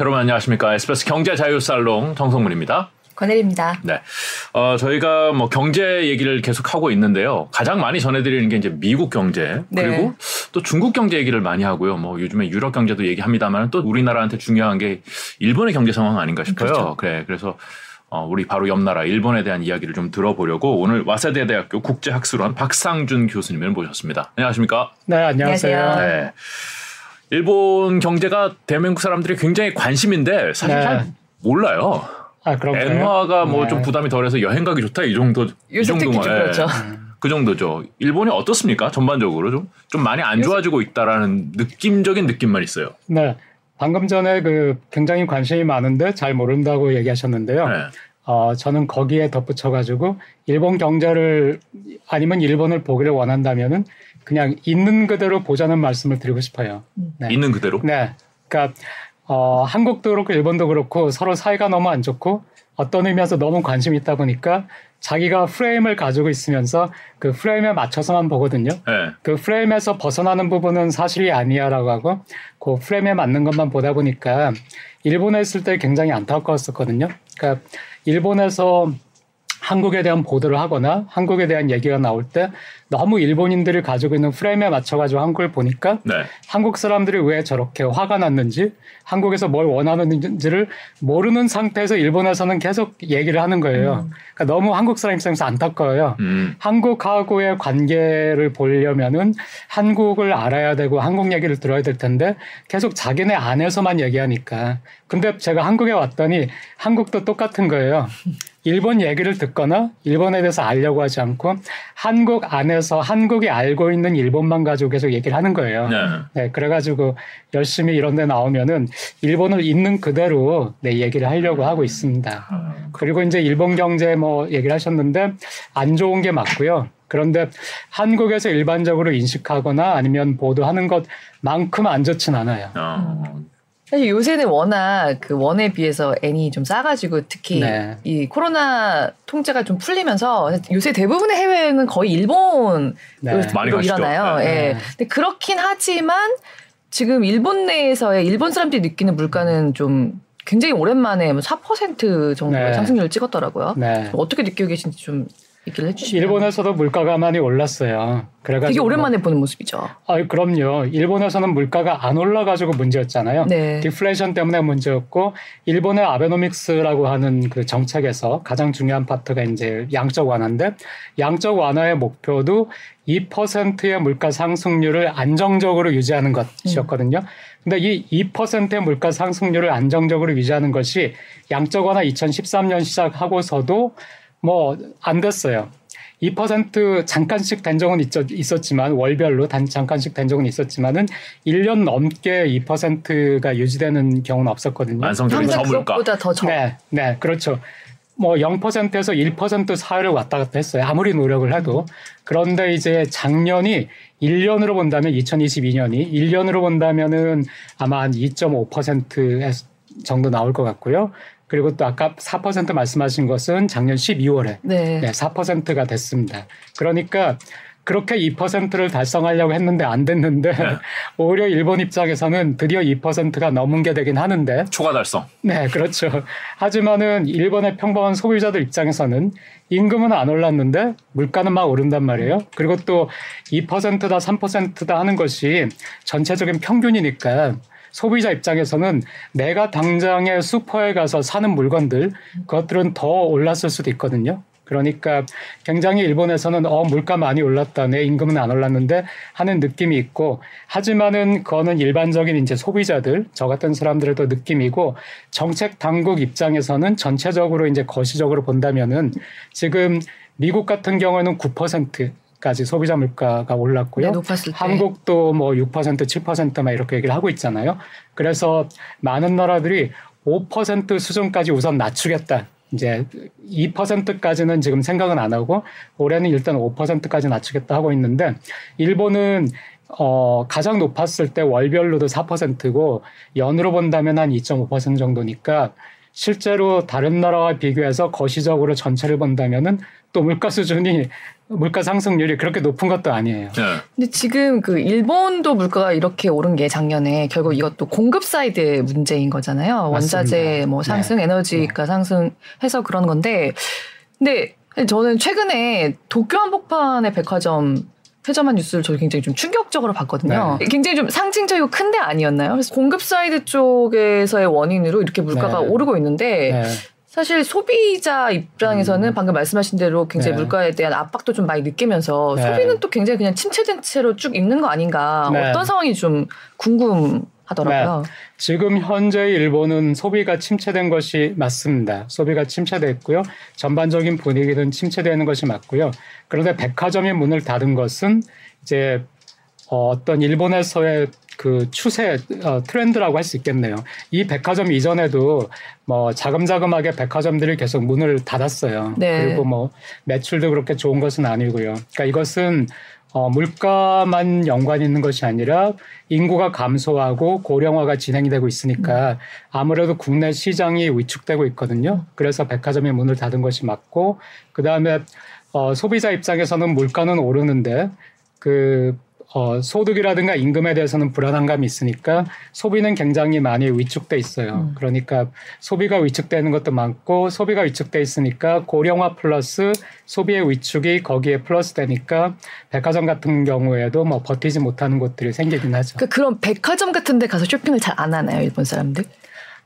여러분 안녕하십니까. SBS 경제 자유살롱 정성문입니다. 권혜리입니다. 네. 어, 저희가 뭐 경제 얘기를 계속 하고 있는데요. 가장 많이 전해드리는 게 이제 미국 경제 네. 그리고 또 중국 경제 얘기를 많이 하고요. 뭐 요즘에 유럽 경제도 얘기합니다만 또 우리나라한테 중요한 게 일본의 경제 상황 아닌가 싶어요. 그렇죠. 그래. 그래서 어, 우리 바로 옆 나라 일본에 대한 이야기를 좀 들어보려고 오늘 와세대 대학교 국제학술원 박상준 교수님을 모셨습니다. 안녕하십니까? 네, 안녕하세요. 안녕하세요. 네. 일본 경제가 대한민국 사람들이 굉장히 관심인데 사실 네. 잘 몰라요. 아? 엔화가 뭐 네. 좀 부담이 덜해서 여행 가기 좋다 이 정도 이좀 예. 그렇죠. 그 정도죠. 일본이 어떻습니까? 전반적으로 좀 좀 많이 안 좋아지고 있다라는 느낌적인 느낌만 있어요. 네. 방금 전에 그 굉장히 관심이 많은데 잘 모른다고 얘기하셨는데요. 네. 어, 저는 거기에 덧붙여가지고 일본 경제를 아니면 일본을 보기를 원한다면은 그냥 있는 그대로 보자는 말씀을 드리고 싶어요. 네. 있는 그대로. 네. 그러니까 어, 한국도 그렇고 일본도 그렇고 서로 사이가 너무 안 좋고 어떤 의미에서 너무 관심이 있다 보니까 자기가 프레임을 가지고 있으면서 그 프레임에 맞춰서만 보거든요. 네. 그 프레임에서 벗어나는 부분은 사실이 아니야라고 하고 그 프레임에 맞는 것만 보다 보니까 일본에 있을 때 굉장히 안타까웠었거든요. 그러니까 일본에서 한국에 대한 보도를 하거나 한국에 대한 얘기가 나올 때 너무 일본인들이 가지고 있는 프레임에 맞춰가지고 한국을 보니까 네. 한국 사람들이 왜 저렇게 화가 났는지 한국에서 뭘 원하는지를 모르는 상태에서 일본에서는 계속 얘기를 하는 거예요. 그러니까 너무 한국 사람 입장에서 안타까워요. 음. 한국하고의 관계를 보려면은 한국을 알아야 되고 한국 얘기를 들어야 될 텐데 계속 자기네 안에서만 얘기하니까. 근데 제가 한국에 왔더니 한국도 똑같은 거예요. 일본 얘기를 듣거나 일본에 대해서 알려고 하지 않고 한국 안에서 한국이 알고 있는 일본만 가지고 계속 얘기를 하는 거예요. 네. 네, 그래가지고 열심히 이런 데 나오면은 일본을 있는 그대로 내 얘기를 하려고 하고 있습니다. 그리고 이제 일본 경제 뭐 얘기를 하셨는데 안 좋은 게 맞고요. 그런데 한국에서 일반적으로 인식하거나 아니면 보도하는 것만큼 안 좋진 않아요. 어. 사실 요새는 워낙 그 원에 비해서 N이 좀 싸가지고 특히 네. 이 코로나 통제가 좀 풀리면서 요새 대부분의 해외는 거의 일본으로 네. 가시죠. 일어나요. 네. 예. 네. 근데 그렇긴 하지만 지금 일본 내에서의 일본 사람들이 느끼는 물가는 좀 굉장히 오랜만에 뭐4% 정도의 네. 상승률을 찍었더라고요. 네. 어떻게 느끼고 계신지 좀 얘기를 해주시면. 일본에서도 물가가 많이 올랐어요. 그래가지고 되게 뭐- 오랜만에 보는 모습이죠. 아, 그럼요. 일본에서는 물가가 안 올라가지고 문제였잖아요. 네. 디플레이션 때문에 문제였고 일본의 아베노믹스라고 하는 그 정책에서 가장 중요한 파트가 이제 양적 완화인데 양적 완화의 목표도 2%의 물가 상승률을 안정적으로 유지하는 것이었거든요. 근데 이 2%의 물가 상승률을 안정적으로 유지하는 것이 양적 완화 2013년 시작하고서도 뭐 안 됐어요. 2% 잠깐씩 된 적은 있었, 있었지만 월별로 단 잠깐씩 된 적은 있었지만은 1년 넘게 2%가 유지되는 경우는 없었거든요. 만성적인 저물가. 더 적. 네, 네, 그렇죠. 뭐 0%에서 1% 사이를 왔다 갔다 했어요. 아무리 노력을 해도. 그런데 이제 작년이 1년으로 본다면 2022년이 1년으로 본다면은 아마 한 2.5% 정도 나올 것 같고요. 그리고 또 아까 4% 말씀하신 것은 작년 12월에 네. 네, 4%가 됐습니다. 그러니까 그렇게 2%를 달성하려고 했는데 안 됐는데 오히려 일본 입장에서는 드디어 2%가 넘은 게 되긴 하는데 초과 달성. 네, 그렇죠. 하지만은 일본의 평범한 소비자들 입장에서는 임금은 안 올랐는데 물가는 막 오른단 말이에요. 그리고 또 2%다 3%다 하는 것이 전체적인 평균이니까 소비자 입장에서는 내가 당장에 슈퍼에 가서 사는 물건들 그것들은 더 올랐을 수도 있거든요. 그러니까 굉장히 일본에서는 어 물가 많이 올랐다 내 임금은 안 올랐는데 하는 느낌이 있고 하지만은 그거는 일반적인 이제 소비자들 저 같은 사람들의 또 느낌이고 정책 당국 입장에서는 전체적으로 이제 거시적으로 본다면은 지금 미국 같은 경우에는 9% 까지 소비자 물가가 올랐고요. 네. 한국도 뭐 6%, 7%막 이렇게 얘기를 하고 있잖아요. 그래서 많은 나라들이 5% 수준까지 우선 낮추겠다. 이제 2%까지는 지금 생각은 안 하고 올해는 일단 5%까지 낮추겠다 하고 있는데 일본은 어 가장 높았을 때 월별로도 4%고 연으로 본다면 한 2.5% 정도니까 실제로 다른 나라와 비교해서 거시적으로 전체를 본다면은 또 물가 수준이 물가 상승률이 그렇게 높은 것도 아니에요. 네. 근데 지금 그 일본도 물가가 이렇게 오른 게 작년에 결국 이것도 공급 사이드의 문제인 거잖아요. 원자재 맞습니다. 뭐 상승, 에너지가 상승해서 그런 건데, 근데 저는 최근에 도쿄 한복판의 백화점 폐점한 뉴스를 저도 굉장히 좀 충격적으로 봤거든요. 굉장히 좀 상징적이고 큰데 아니었나요? 그래서 공급 사이드 쪽에서의 원인으로 이렇게 물가가 네. 오르고 있는데 네. 사실 소비자 입장에서는 음. 방금 말씀하신 대로 굉장히 네. 물가에 대한 압박도 좀 많이 느끼면서 네. 소비는 또 굉장히 그냥 침체된 채로 쭉 있는 거 아닌가 네. 어떤 상황이 좀 궁금하더라고요. 지금 현재 일본은 소비가 침체된 것이 맞습니다. 소비가 침체됐고요. 전반적인 분위기는 침체되는 것이 맞고요. 그런데 백화점이 문을 닫은 것은 이제 어, 어떤 일본에서의 그 추세 어, 트렌드라고 할 수 있겠네요. 이 백화점 이전에도 뭐 자금자금하게 백화점들이 계속 문을 닫았어요. 네. 그리고 뭐 매출도 그렇게 좋은 것은 아니고요. 그러니까 이것은 어, 물가만 연관이 있는 것이 아니라 인구가 감소하고 고령화가 진행이 되고 있으니까 아무래도 국내 시장이 위축되고 있거든요. 그래서 백화점이 문을 닫은 것이 맞고 그 다음에 어, 소비자 입장에서는 물가는 오르는데 그 어, 소득이라든가 임금에 대해서는 불안감이 있으니까 소비는 굉장히 많이 위축돼 있어요. 음. 그러니까 소비가 위축되는 것도 많고 소비가 위축돼 있으니까 고령화 플러스 소비의 위축이 거기에 플러스 되니까 백화점 같은 경우에도 뭐 버티지 못하는 곳들이 생기긴 하죠. 그 그런 백화점 같은 데 가서 쇼핑을 잘 안 하나요, 일본 사람들?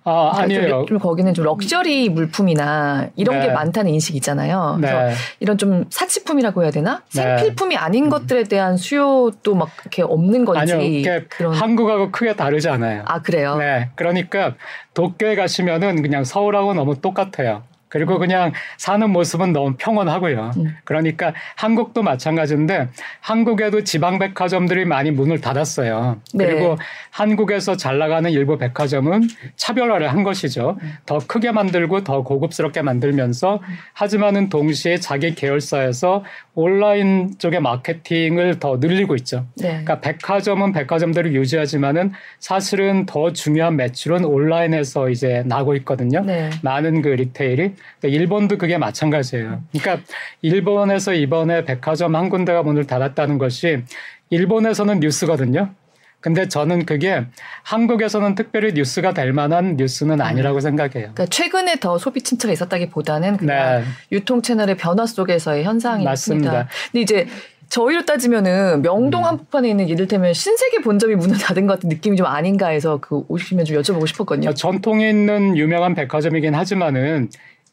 아, 그러니까 아니에요. 좀, 좀 거기는 좀 럭셔리 물품이나 이런 게 네. 많다는 인식이 있잖아요. 그래서 네. 이런 좀 사치품이라고 해야 되나? 네. 생필품이 아닌 것들에 대한 수요도 막 이렇게 없는 건지 아니요. 그런 한국하고 크게 다르지 않아요. 아 그래요? 네. 그러니까 도쿄에 가시면은 그냥 서울하고 너무 똑같아요. 그리고 그냥 사는 모습은 너무 평온하고요. 음. 그러니까 한국도 마찬가지인데 한국에도 지방 백화점들이 많이 문을 닫았어요. 네. 그리고 한국에서 잘 나가는 일부 백화점은 차별화를 한 것이죠. 더 크게 만들고 더 고급스럽게 만들면서 하지만은 동시에 자기 계열사에서 온라인 쪽의 마케팅을 더 늘리고 있죠. 네. 그러니까 백화점은 백화점대로 유지하지만은 사실은 더 중요한 매출은 온라인에서 이제 나고 있거든요. 네. 많은 그 리테일이 근데 일본도 그게 마찬가지예요. 그러니까 일본에서 이번에 백화점 한 군데가 문을 닫았다는 것이 일본에서는 뉴스거든요. 근데 저는 그게 한국에서는 특별히 뉴스가 될 만한 뉴스는 아니라고 생각해요. 그러니까 최근에 더 소비 침체가 있었다기보다는 그냥 네. 유통 채널의 변화 속에서의 현상이었습니다. 맞습니다. 근데 이제 저희로 따지면은 명동 음. 한복판에 있는 이를테면 신세계 본점이 문을 닫은 것 같은 느낌이 좀 아닌가 해서 그 오시면 좀 여쭤보고 싶었거든요. 전통에 있는 유명한 백화점이긴 하지만은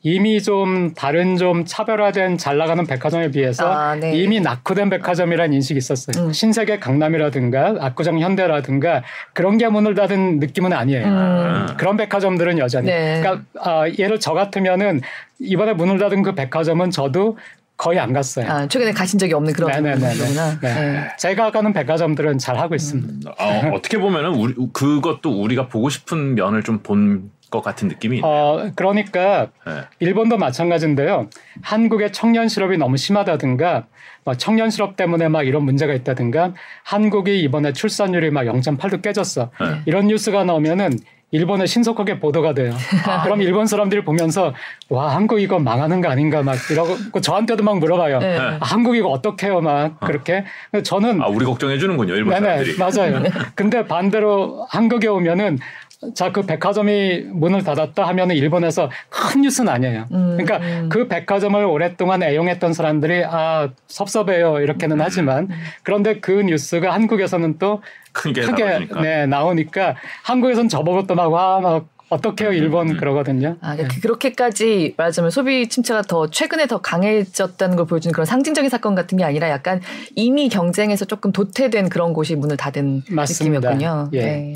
이미 좀 다른 좀 차별화된 잘 나가는 백화점에 비해서 아, 네. 이미 낙후된 백화점이라는 인식이 있었어요. 음. 신세계 강남이라든가 압구정 현대라든가 그런 게 문을 닫은 느낌은 아니에요. 음. 그런 백화점들은 여전히. 네. 그러니까 아, 예를 저 같으면은 이번에 문을 닫은 그 백화점은 저도 거의 안 갔어요. 아, 최근에 가신 적이 없는 그런 네네네네. 거구나. 네. 네. 제가 가는 백화점들은 잘 하고 있습니다. 어, 어떻게 보면은 우리, 그것도 우리가 보고 싶은 면을 좀 본 것 같은 느낌이 있네요. 어, 그러니까 네. 일본도 마찬가지인데요. 한국의 청년 실업이 너무 심하다든가, 뭐 청년 실업 때문에 막 이런 문제가 있다든가, 한국이 이번에 출산율이 막 0.8도 깨졌어. 네. 이런 뉴스가 나오면은 일본에 신속하게 보도가 돼요. 그럼 일본 사람들이 보면서 와 한국 이거 망하는 거 아닌가 막 이러고 저한테도 막 물어봐요. 네. 아, 한국 이거 어떡해요 막 그렇게. 근데 저는 아 우리 걱정해 주는군요 일본 사람들이. 맞아요. 근데 반대로 한국에 오면은 자 그 백화점이 문을 닫았다 하면은 일본에서 큰 뉴스는 아니에요. 음. 그러니까 그 백화점을 오랫동안 애용했던 사람들이 아 섭섭해요 이렇게는 하지만 그런데 그 뉴스가 한국에서는 또 크게 크게 나오니까. 네, 나오니까 한국에서는 저보고 또막와 막 어떡해요 일본 그러거든요. 아, 그- 그렇게까지 말하자면 소비 침체가 더 최근에 더 강해졌다는 걸 보여주는 그런 상징적인 사건 같은 게 아니라 약간 이미 경쟁에서 조금 도태된 그런 곳이 문을 닫은 맞습니다. 느낌이었군요. 예. 네.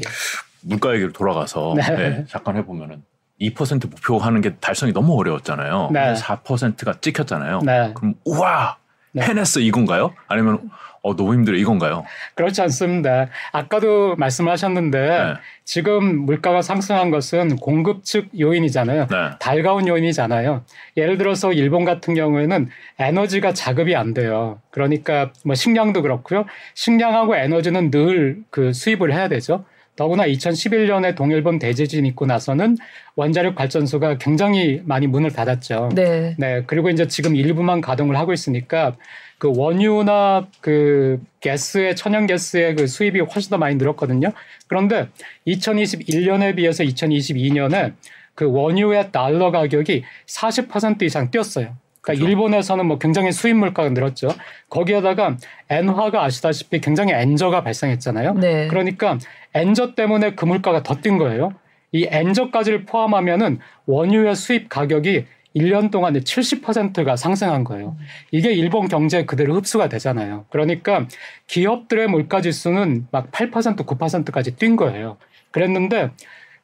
물가 얘기를 돌아가서 네. 네, 잠깐 해보면은 2% 목표하는 게 달성이 너무 어려웠잖아요. 네. 4%가 찍혔잖아요. 네. 그럼 우와 네. 해냈어 이건가요? 아니면 어 너무 힘들어 이건가요? 그렇지 않습니다. 아까도 말씀하셨는데 네. 지금 물가가 상승한 것은 공급 측 요인이잖아요. 네. 달가운 요인이잖아요. 예를 들어서 일본 같은 경우에는 에너지가 자급이 안 돼요. 그러니까 뭐 식량도 그렇고요. 식량하고 에너지는 늘 그 수입을 해야 되죠. 더구나 2011년에 동일본 대지진 있고 나서는 원자력 발전소가 굉장히 많이 문을 닫았죠. 네. 네, 그리고 이제 지금 일부만 가동을 하고 있으니까 그 원유나 그 가스의 천연 가스의 그 수입이 훨씬 더 많이 늘었거든요. 그런데 2021년에 비해서 2022년에 그 원유의 달러 가격이 40% 이상 뛰었어요. 그러니까 그렇죠. 일본에서는 뭐 굉장히 수입 물가가 늘었죠. 거기에다가 엔화가 아시다시피 굉장히 엔저가 발생했잖아요. 네. 그러니까 엔저 때문에 그 물가가 더 뛴 거예요. 이 엔저까지를 포함하면은 원유의 수입 가격이 1년 동안에 70%가 상승한 거예요. 이게 일본 경제에 그대로 흡수가 되잖아요. 그러니까 기업들의 물가 지수는 막 8% 9%까지 뛴 거예요. 그랬는데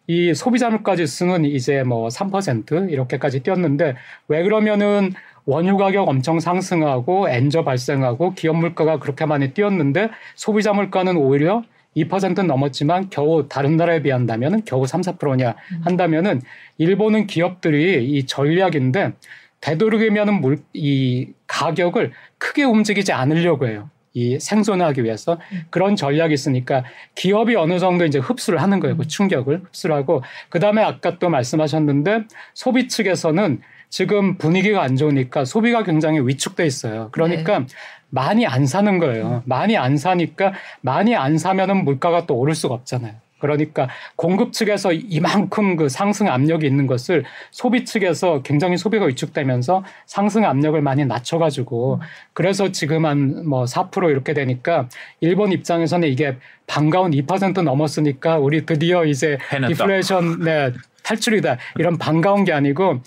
이 소비자 물가 지수는 이제 뭐 3% 이렇게까지 뛰었는데 왜 그러면은 원유 가격 엄청 상승하고 엔저 발생하고 기업 물가가 그렇게 많이 뛰었는데 소비자 물가는 오히려 2%는 넘었지만 겨우 다른 나라에 비한다면 겨우 3, 4%냐 한다면은 일본은 기업들이 이 전략인데 되도록이면은 물, 이 가격을 크게 움직이지 않으려고 해요. 이 생존하기 위해서 그런 전략이 있으니까 기업이 어느 정도 이제 흡수를 하는 거예요. 그 충격을 흡수를 하고 그 다음에 아까 또 말씀하셨는데 소비 측에서는 지금 분위기가 안 좋으니까 소비가 굉장히 위축돼 있어요. 그러니까 네. 많이 안 사는 거예요. 많이 안 사니까 많이 안 사면은 물가가 또 오를 수가 없잖아요. 그러니까 공급 측에서 이만큼 그 상승 압력이 있는 것을 소비 측에서 굉장히 소비가 위축되면서 상승 압력을 많이 낮춰가지고 그래서 지금 한 뭐 4% 이렇게 되니까 일본 입장에서는 이게 반가운 2% 넘었으니까 우리 드디어 이제 해냈다. 디플레이션 네 탈출이다 이런 반가운 게 아니고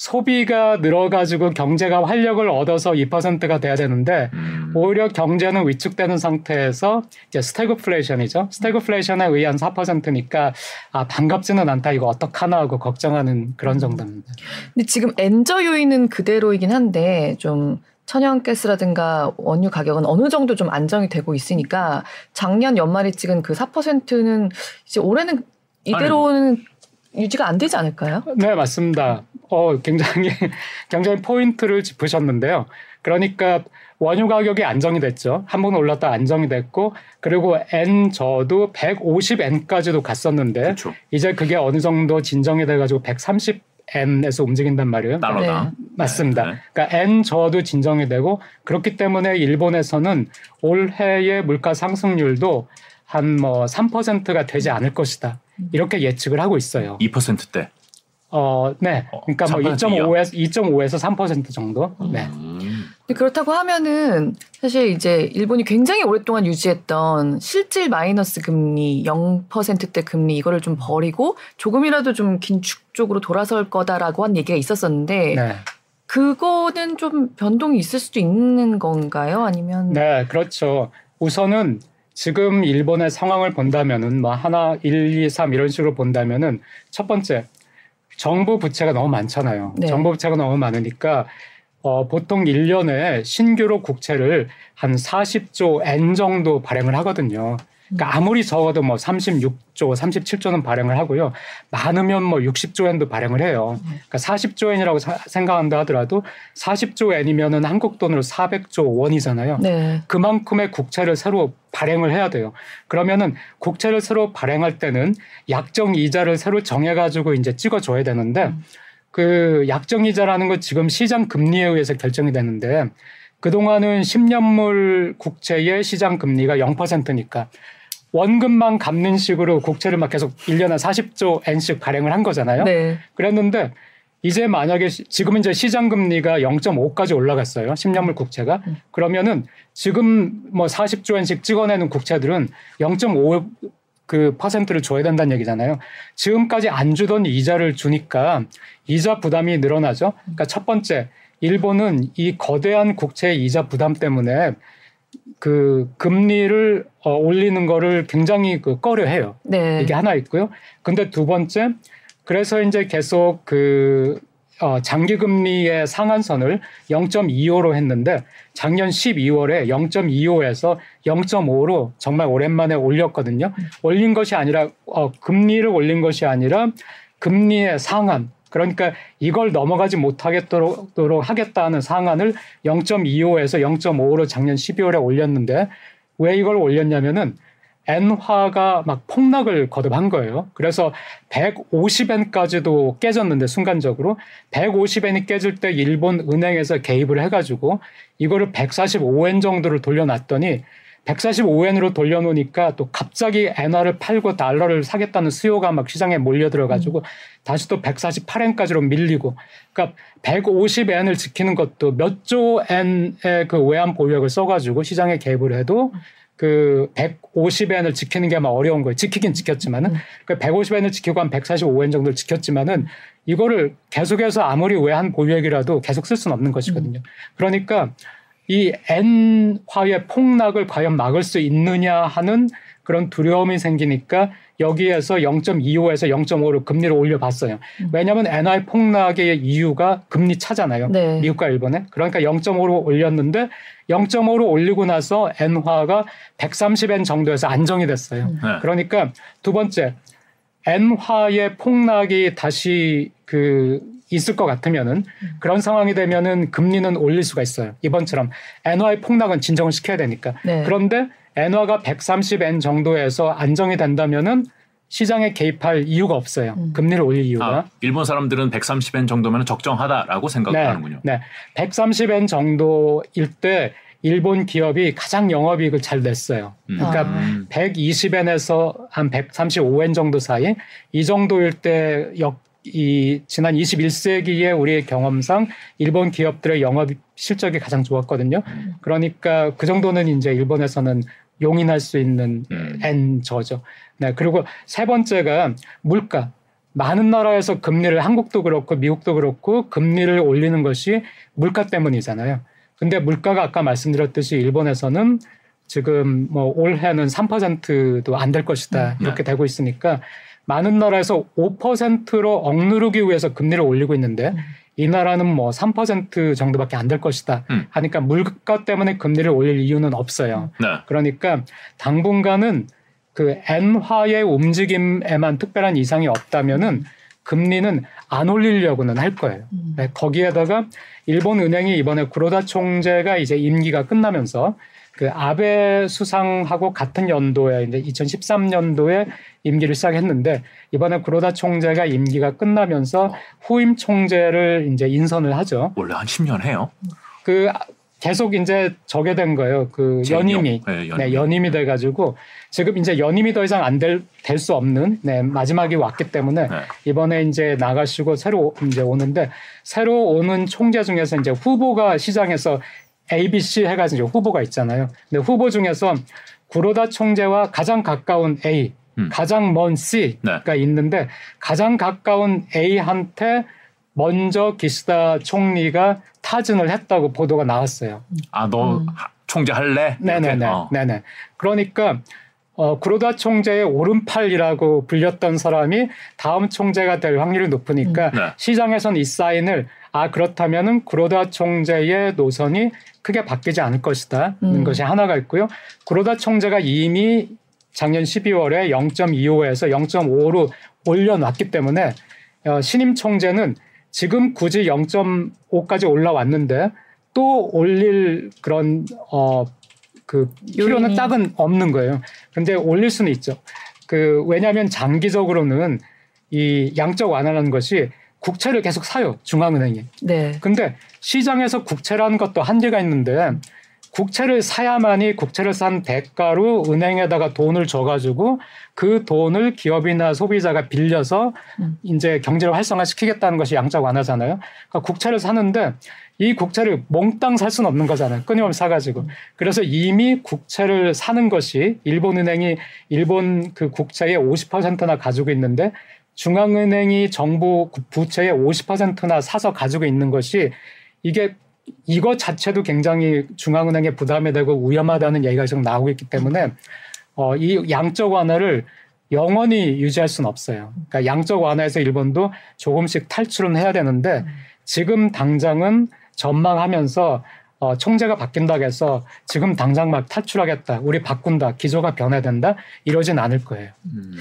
소비가 늘어가지고 경제가 활력을 얻어서 2%가 돼야 되는데 음. 오히려 경제는 위축되는 상태에서 이제 스태그플레이션이죠. 스태그플레이션에 의한 4%니까 아 반갑지는 않다 이거 어떡하나 하고 걱정하는 그런 음. 정도입니다. 근데 지금 엔저 요인은 그대로이긴 한데 좀 천연가스라든가 원유 가격은 어느 정도 좀 안정이 되고 있으니까 작년 연말에 찍은 그 4%는 이제 올해는 이대로는 아니. 유지가 안 되지 않을까요? 네, 맞습니다. 어, 굉장히, 굉장히 포인트를 짚으셨는데요. 그러니까 원유 가격이 안정이 됐죠. 한 번 올랐다 안정이 됐고, 그리고 N 저도 150N까지도 갔었는데, 그쵸. 이제 그게 어느 정도 진정이 돼 가지고 130 N에서 움직인단 말이에요. 달러당. 네. 맞습니다. 네. 그러니까 N 저도 진정이 되고 그렇기 때문에 일본에서는 올해의 물가 상승률도 한 뭐 3%가 되지 않을 것이다. 이렇게 예측을 하고 있어요. 2%대. 어, 네. 어, 그러니까 뭐 2.5에서 2.5에서 3% 정도. 네. 음. 그렇다고 하면은 사실 이제 일본이 굉장히 오랫동안 유지했던 실질 마이너스 금리 0%대 금리 이거를 좀 버리고 조금이라도 좀 긴축 쪽으로 돌아설 거다라고 한 얘기가 있었었는데 네. 그거는 좀 변동이 있을 수도 있는 건가요? 아니면 네, 그렇죠. 우선은 지금 일본의 상황을 본다면은 뭐 하나 1, 2, 3 이런 식으로 본다면은 첫 번째 정부 부채가 너무 많잖아요. 네. 정부 부채가 너무 많으니까 어, 보통 1년에 신규로 국채를 한 40조 N 정도 발행을 하거든요. 그러니까 아무리 적어도 뭐 36조, 37조는 발행을 하고요. 많으면 뭐 60조 엔도 발행을 해요. 그러니까 40조 엔이라고 사, 생각한다 하더라도 40조 엔이면은 한국 돈으로 400조 원이잖아요. 네. 그만큼의 국채를 새로 발행을 해야 돼요. 그러면은 국채를 새로 발행할 때는 약정 이자를 새로 정해 가지고 이제 찍어 줘야 되는데 음. 그 약정 이자라는 건 지금 시장 금리에 의해서 결정이 되는데 그동안은 10년물 국채의 시장 금리가 0%니까 원금만 갚는 식으로 국채를 막 계속 1년에 40조 엔씩 발행을 한 거잖아요. 네. 그랬는데 이제 만약에 지금 이제 시장 금리가 0.5까지 올라갔어요. 10년물 국채가. 음. 그러면은 지금 뭐 40조 엔씩 찍어내는 국채들은 0.5그 퍼센트를 줘야 된다는 얘기잖아요. 지금까지 안 주던 이자를 주니까 이자 부담이 늘어나죠. 그러니까 첫 번째 일본은 이 거대한 국채 이자 부담 때문에 그 금리를 어, 올리는 거를 굉장히 그 꺼려해요. 네. 이게 하나 있고요. 근데 두 번째 그래서 이제 계속 그 어, 장기 금리의 상한선을 0.25로 했는데 작년 12월에 0.25에서 0.5로 정말 오랜만에 올렸거든요. 음. 올린 것이 아니라 어, 금리를 올린 것이 아니라 금리의 상한 그러니까 이걸 넘어가지 못하겠도록 하겠다는 상한을 0.25에서 0.5로 작년 12월에 올렸는데 왜 이걸 올렸냐면은 엔화가 막 폭락을 거듭한 거예요. 그래서 150엔까지도 깨졌는데 순간적으로 150엔이 깨질 때 일본 은행에서 개입을 해가지고 이거를 145엔 정도를 돌려놨더니 145엔으로 돌려놓으니까 또 갑자기 엔화를 팔고 달러를 사겠다는 수요가 막 시장에 몰려들어가지고 음. 다시 또 148엔까지로 밀리고 그러니까 150엔을 지키는 것도 몇 조 엔의 그 외환 보유액을 써가지고 시장에 개입을 해도 그 150엔을 지키는 게 아마 어려운 거예요. 지키긴 지켰지만은 음. 그 150엔을 지키고 한 145엔 정도를 지켰지만은 이거를 계속해서 아무리 외환 보유액이라도 계속 쓸 수는 없는 것이거든요. 음. 그러니까 이 N화의 폭락을 과연 막을 수 있느냐 하는 그런 두려움이 생기니까 여기에서 0.25에서 0.5로 금리를 올려봤어요. 음. 왜냐하면 엔화의 폭락의 이유가 금리 차잖아요. 네. 미국과 일본에. 그러니까 0.5로 올렸는데 0.5로 올리고 나서 엔화가 130엔 정도에서 안정이 됐어요. 음. 네. 그러니까 두 번째 엔화의 폭락이 다시 그 있을 것 같으면은 그런 상황이 되면은 금리는 올릴 수가 있어요. 이번처럼 엔화의 폭락은 진정을 시켜야 되니까. 네. 그런데 엔화가 130엔 정도에서 안정이 된다면은 시장에 개입할 이유가 없어요. 음. 금리를 올릴 이유가. 아, 일본 사람들은 130엔 정도면 적정하다라고 생각하는군요. 네, 네. 130엔 정도일 때 일본 기업이 가장 영업이익을 잘 냈어요. 음. 그러니까 아. 120엔에서 한 135엔 정도 사이 이 정도일 때 역, 이 지난 21세기의 우리의 경험상 일본 기업들의 영업 실적이 가장 좋았거든요. 음. 그러니까 그 정도는 이제 일본에서는 용인할 수 있는 음. N 저죠. 네. 그리고 세 번째가 물가. 많은 나라에서 금리를 한국도 그렇고 미국도 그렇고 금리를 올리는 것이 물가 때문이잖아요. 근데 물가가 아까 말씀드렸듯이 일본에서는 지금 뭐 올해는 3%도 안 될 것이다. 음. 이렇게 네. 되고 있으니까 많은 나라에서 5%로 억누르기 위해서 금리를 올리고 있는데 음. 이 나라는 뭐 3% 정도밖에 안 될 것이다 음. 하니까 물가 때문에 금리를 올릴 이유는 없어요. 네. 그러니까 당분간은 그 엔화의 움직임에만 특별한 이상이 없다면은 금리는 안 올리려고는 할 거예요. 음. 네, 거기에다가 일본 은행이 이번에 구로다 총재가 이제 임기가 끝나면서 그 아베 수상하고 같은 연도에 이제 2013년도에 임기를 시작했는데 이번에 구로다 총재가 임기가 끝나면서 후임 총재를 이제 인선을 하죠. 원래 한 10년 해요. 그 계속 이제 저게 된 거예요. 그 연임이 네, 연임. 네, 연임이 돼 가지고 지금 이제 연임이 더 이상 안 될 될 수 없는 네, 마지막이 왔기 때문에 네. 이번에 이제 나가시고 새로 이제 오는데 새로 오는 총재 중에서 이제 후보가 시장에서 ABC 해가지고 후보가 있잖아요. 근데 후보 중에서 구로다 총재와 가장 가까운 A, 음. 가장 먼 C가 네. 있는데 가장 가까운 A한테 먼저 기시다 총리가 타진을 했다고 보도가 나왔어요. 아, 너 음. 총재 할래? 네네네. 어. 네네. 그러니까 어, 구로다 총재의 오른팔이라고 불렸던 사람이 다음 총재가 될 확률이 높으니까 음. 네. 시장에선 이 사인을 아 그렇다면은 구로다 총재의 노선이 크게 바뀌지 않을 것이다는 음. 것이 하나가 있고요. 구로다 총재가 이미 작년 12월에 0.25에서 0.5로 올려놨기 때문에 어, 신임 총재는 지금 굳이 0.5까지 올라왔는데 또 올릴 그런 어 그 필요는 딱은 없는 거예요. 근데 올릴 수는 있죠. 그 왜냐하면 장기적으로는 이 양적 완화라는 것이 국채를 계속 사요 중앙은행이. 네. 근데 시장에서 국채라는 것도 한계가 있는데 국채를 사야만이 국채를 산 대가로 은행에다가 돈을 줘가지고 그 돈을 기업이나 소비자가 빌려서 음. 이제 경제를 활성화시키겠다는 것이 양적 완화잖아요. 그러니까 국채를 사는데 이 국채를 몽땅 살 수는 없는 거잖아요. 끊임없이 사가지고. 그래서 이미 국채를 사는 것이 일본은행이 일본 그 국채의 50%나 가지고 있는데 중앙은행이 정부 부채의 50%나 사서 가지고 있는 것이 이게 이것 자체도 굉장히 중앙은행에 부담이 되고 위험하다는 얘기가 지금 나오고 있기 때문에 어, 이 양적 완화를 영원히 유지할 수는 없어요. 그러니까 양적 완화에서 일본도 조금씩 탈출은 해야 되는데 지금 당장은 전망하면서 어, 총재가 바뀐다고 해서 지금 당장 막 탈출하겠다, 우리 바꾼다, 기조가 변화된다 이러진 않을 거예요. 음.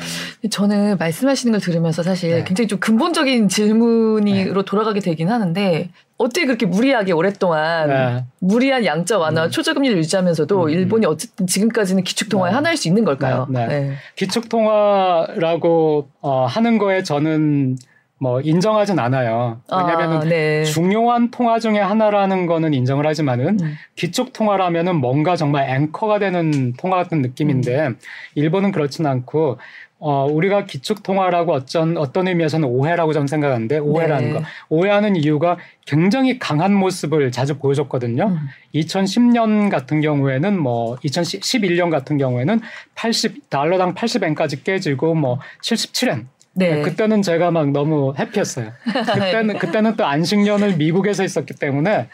저는 말씀하시는 걸 들으면서 사실 네. 굉장히 좀 근본적인 질문으로 네. 돌아가게 되긴 하는데 어떻게 그렇게 무리하게 오랫동안 네. 무리한 양적 완화, 음. 초저금리를 유지하면서도 음. 일본이 어쨌든 지금까지는 기축통화에 네. 하나일 수 있는 걸까요? 네, 네. 기축통화라고 어, 하는 거에 저는 뭐 인정하진 않아요. 왜냐하면 아, 네. 중요한 통화 중에 하나라는 거는 인정을 하지만은 음. 기축 통화라면은 뭔가 정말 앵커가 되는 통화 같은 느낌인데 음. 일본은 그렇진 않고 어 우리가 기축 통화라고 어떤 어떤 의미에서는 오해라고 저는 생각하는데 오해라는 네. 거 오해하는 이유가 굉장히 강한 모습을 자주 보여줬거든요. 음. 2010년 같은 경우에는 뭐 2011년 같은 경우에는 80 달러당 80엔까지 깨지고 뭐 77엔 네. 그때는 제가 막 너무 해피했어요. 그때는 그때는 또 안식년을 미국에서 있었기 때문에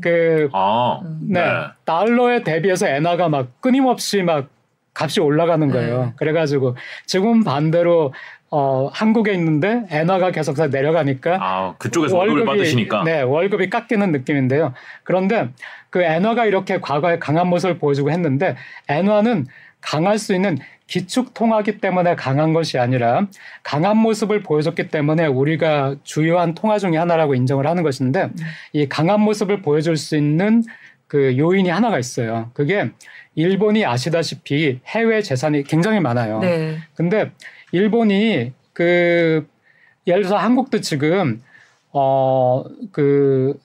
그 아, 네, 네. 달러에 대비해서 엔화가 막 끊임없이 막 값이 올라가는 거예요. 네. 그래가지고 지금 반대로 어 한국에 있는데 엔화가 계속 다 내려가니까 아, 그쪽에서 월급을 받으시니까. 네 월급이 깎이는 느낌인데요. 그런데 그 엔화가 이렇게 과거에 강한 모습을 보여주고 했는데 엔화는 강할 수 있는 기축 통화기 때문에 강한 것이 아니라 강한 모습을 보여줬기 때문에 우리가 주요한 통화 중에 하나라고 인정을 하는 것인데 이 강한 모습을 보여줄 수 있는 그 요인이 하나가 있어요. 그게 일본이 아시다시피 해외 재산이 굉장히 많아요. 네. 근데 일본이 그 예를 들어서 한국도 지금 어 그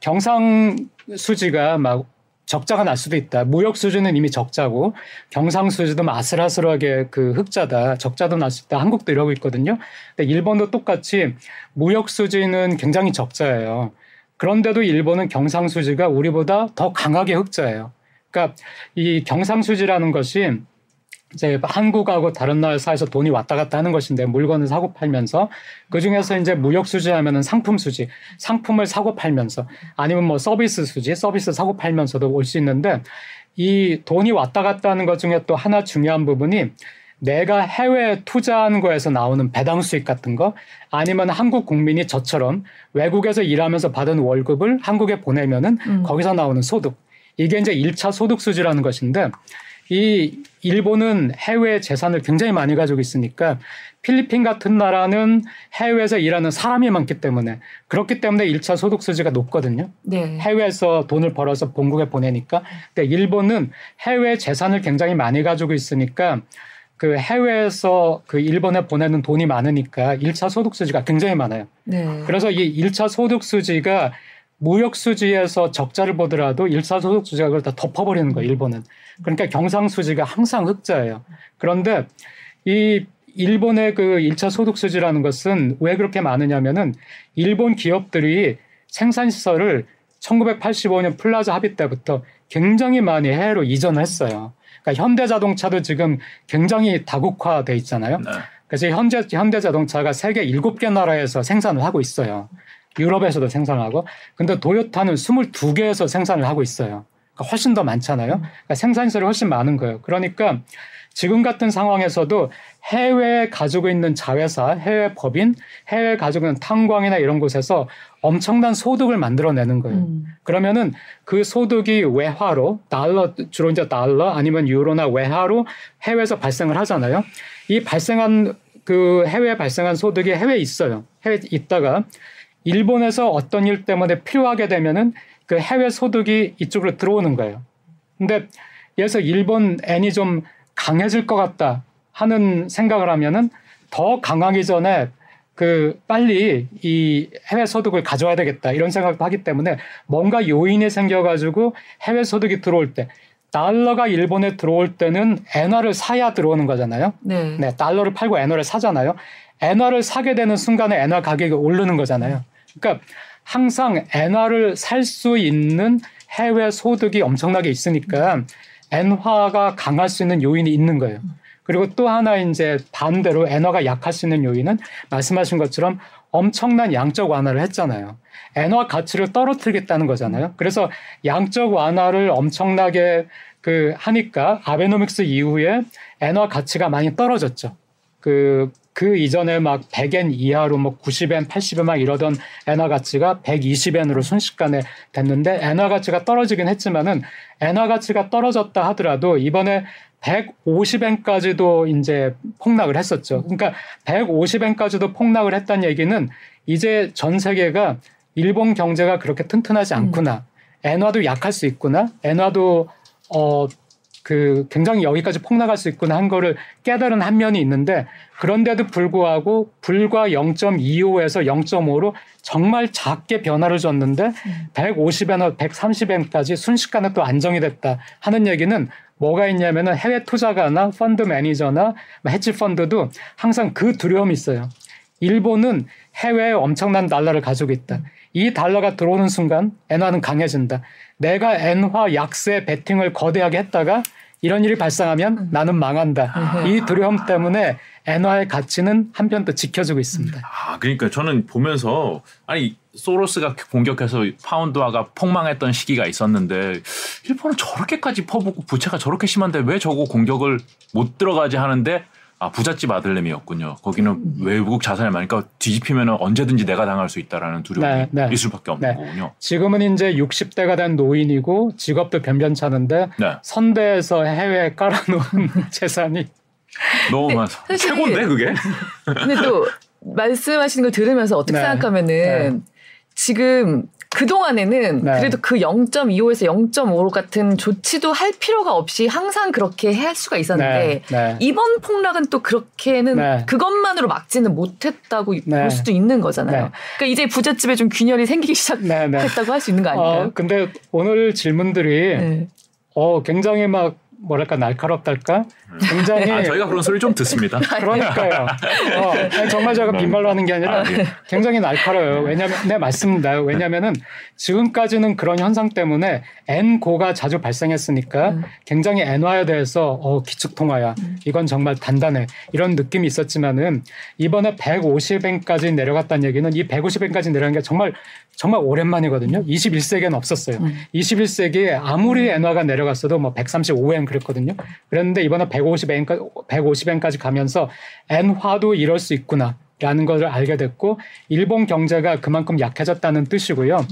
경상 수지가 막 적자가 날 수도 있다. 무역 수지는 이미 적자고 경상 수지도 막 아슬아슬하게 그 흑자다. 적자도 날 수 있다. 한국도 이러고 있거든요. 근데 일본도 똑같이 무역 수지는 굉장히 적자예요. 그런데도 일본은 경상 수지가 우리보다 더 강하게 흑자예요. 그러니까 이 경상 수지라는 것이 이제 한국하고 다른 나라 사이에서 돈이 왔다 갔다 하는 것인데 물건을 사고 팔면서 그 중에서 이제 무역 수지 하면은 상품 수지, 상품을 사고 팔면서 아니면 뭐 서비스 수지, 서비스 사고 팔면서도 올 수 있는데 이 돈이 왔다 갔다 하는 것 중에 또 하나 중요한 부분이 내가 해외에 투자하는 거에서 나오는 배당 수익 같은 거 아니면 한국 국민이 저처럼 외국에서 일하면서 받은 월급을 한국에 보내면은 음. 거기서 나오는 소득 이게 이제 1차 소득 수지라는 것인데 이 일본은 해외 재산을 굉장히 많이 가지고 있으니까 필리핀 같은 나라는 해외에서 일하는 사람이 많기 때문에 그렇기 때문에 1차 소득 수지가 높거든요. 네. 해외에서 돈을 벌어서 본국에 보내니까. 근데 일본은 해외 재산을 굉장히 많이 가지고 있으니까 그 해외에서 그 일본에 보내는 돈이 많으니까 1차 소득 수지가 굉장히 많아요. 네. 그래서 이 1차 소득 수지가 무역 수지에서 적자를 보더라도 1차 소득 수지가 그걸 다 덮어버리는 거예요, 일본은. 그러니까 경상 수지가 항상 흑자예요. 그런데 이 일본의 그 1차 소득 수지라는 것은 왜 그렇게 많으냐면은 일본 기업들이 생산 시설을 1985년 플라자 합의 때부터 굉장히 많이 해외로 이전을 했어요. 그러니까 현대자동차도 지금 굉장히 다국화돼 있잖아요. 네. 그래서 현재 현대자동차가 세계 7개 나라에서 생산을 하고 있어요. 유럽에서도 생산하고. 근데 도요타는 22개에서 생산을 하고 있어요. 그러니까 훨씬 더 많잖아요. 그러니까 생산시설이 훨씬 많은 거예요. 그러니까 지금 같은 상황에서도 해외에 가지고 있는 자회사, 해외 법인, 해외에 가지고 있는 탄광이나 이런 곳에서 엄청난 소득을 만들어내는 거예요. 음. 그러면은 그 소득이 외화로 달러 주로 이제 달러 아니면 유로나 외화로 해외에서 발생을 하잖아요. 이 발생한 그 해외에 발생한 소득이 해외에 있어요. 해외에 있다가 일본에서 어떤 일 때문에 필요하게 되면은 그 해외 소득이 이쪽으로 들어오는 거예요. 근데 들어서 일본 엔이 좀 강해질 것 같다 하는 생각을 하면은 더 강하기 전에 그 빨리 이 해외 소득을 가져와야 되겠다 이런 생각도 하기 때문에 뭔가 요인이 생겨가지고 해외 소득이 들어올 때 달러가 일본에 들어올 때는 엔화를 사야 들어오는 거잖아요. 네. 네, 달러를 팔고 엔화를 사잖아요. 엔화를 사게 되는 순간에 엔화 가격이 오르는 거잖아요. 그러니까 항상 엔화를 살 수 있는 해외 소득이 엄청나게 있으니까 엔화가 강할 수 있는 요인이 있는 거예요. 그리고 또 하나 이제 반대로 엔화가 약할 수 있는 요인은 말씀하신 것처럼 엄청난 양적 완화를 했잖아요. 엔화 가치를 떨어뜨리겠다는 거잖아요. 그래서 양적 완화를 엄청나게 그 하니까 아베노믹스 이후에 엔화 가치가 많이 떨어졌죠. 그, 그 이전에 막 100엔 이하로 뭐 90엔, 80엔 막 이러던 엔화 가치가 120엔으로 순식간에 됐는데 엔화 가치가 떨어지긴 했지만은 엔화 가치가 떨어졌다 하더라도 이번에 150엔까지도 이제 폭락을 했었죠. 그러니까 150엔까지도 폭락을 했다는 얘기는 이제 전 세계가 일본 경제가 그렇게 튼튼하지 않구나. 엔화도 약할 수 있구나. 엔화도 어 그 굉장히 여기까지 폭락할 수 있구나 한 거를 깨달은 한 면이 있는데 그런데도 불구하고 불과 0.25에서 0.5로 정말 작게 변화를 줬는데 150엔화 130엔까지 순식간에 또 안정이 됐다 하는 얘기는 뭐가 있냐면은 해외 투자가나 펀드 매니저나 헤지 펀드도 항상 그 두려움이 있어요. 일본은 해외에 엄청난 달러를 가지고 있다. 이 달러가 들어오는 순간 엔화는 강해진다. 내가 엔화 약세 베팅을 거대하게 했다가 이런 일이 발생하면 나는 망한다. 이 두려움 때문에 엔화의 가치는 한편 더 지켜주고 있습니다. 아, 그러니까 저는 보면서 아니 소로스가 공격해서 파운드화가 폭망했던 시기가 있었는데 일본은 저렇게까지 퍼붓고 부채가 저렇게 심한데 왜 저거 공격을 못 들어가지 하는데 아 부잣집 아들내미였군요. 거기는 외국 자산이 많으니까 뒤집히면 언제든지 내가 당할 수 있다라는 두려움이 네, 네. 있을 수밖에 없는 네. 거군요. 지금은 이제 60대가 된 노인이고 직업도 변변찮은데 네, 선대에서 해외에 깔아놓은 재산이 너무 네, 많아. 최고인데 그게? 근데 또 말씀하시는 걸 들으면서 어떻게 네. 생각하면은 지금 그 동안에는 네. 그래도 그 0.25에서 0.5 같은 조치도 할 필요가 없이 항상 그렇게 할 수가 있었는데 네, 네. 이번 폭락은 또 그렇게는 네. 그것만으로 막지는 못했다고 네. 볼 수도 있는 거잖아요. 네. 그러니까 이제 부잣집에 좀 균열이 생기기 네, 네. 시작했다고 할 수 있는 거 아닐까요? 어, 근데 오늘 질문들이 네. 어, 굉장히 막 뭐랄까 날카롭달까? 굉장히 아, 저희가 그런 소리 좀 듣습니다. 그러니까요. 어, 아니, 정말 제가 빈말로 하는 게 아니라 아, 예. 굉장히 날카로워요. 왜냐면 네 맞습니다. 왜냐면은 지금까지는 그런 현상 때문에 N고가 자주 발생했으니까 음. 굉장히 엔화에 대해서 어 기축 통화야. 이건 정말 단단해. 이런 느낌이 있었지만은 이번에 150엔까지 내려갔다는 얘기는 이 150엔까지 내려간 게 정말 정말 오랜만이거든요. 21세기에는 없었어요. 음. 21세기에 아무리 엔화가 내려갔어도 뭐 135엔 그랬거든요. 그랬는데 이번에 150엔까지 150엔까지 가면서 엔화도 이럴 수 있구나. 라는 것을 알게 됐고 일본 경제가 그만큼 약해졌다는 뜻이고요.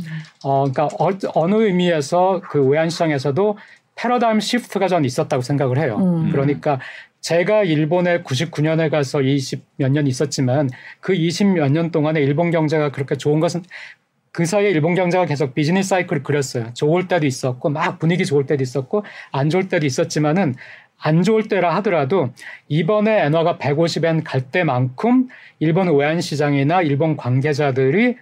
어 그러니까 어, 느 의미에서 그 외환 시장에서도 패러다임 시프트가 전 있었다고 생각을 해요. 음. 그러니까 제가 일본에 99년에 가서 20 몇 년 있었지만 그 20 몇 년 동안에 일본 경제가 그렇게 좋은 것은 그 사이에 일본 경제가 계속 비즈니스 사이클을 그렸어요. 좋을 때도 있었고 막 분위기 좋을 때도 있었고 안 좋을 때도 있었지만은 안 좋을 때라 하더라도 이번에 엔화가 150엔 갈 때만큼 일본 외환 시장이나 일본 관계자들이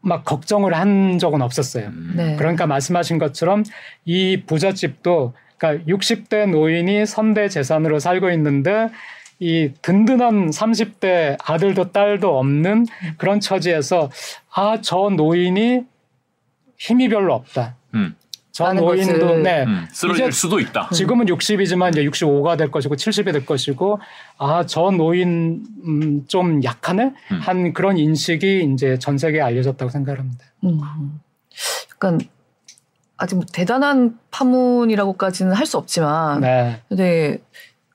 막 걱정을 한 적은 없었어요. 음. 네. 그러니까 말씀하신 것처럼 이 부잣집도 그러니까 60대 노인이 선대 재산으로 살고 있는데 이 든든한 30대 아들도 딸도 없는 그런 처지에서 아 저 노인이 힘이 별로 없다. 음, 저 라는 노인도 것을- 네. 음, 쓰러질 이제 수도 있다. 지금은 60이지만 이제 65가 될 것이고 70이 될 것이고 아 저 노인 음, 좀 약하네 음. 한 그런 인식이 이제 전 세계에 알려졌다고 생각합니다. 음. 약간 아직 뭐 대단한 파문이라고까지는 할 수 없지만 네, 근데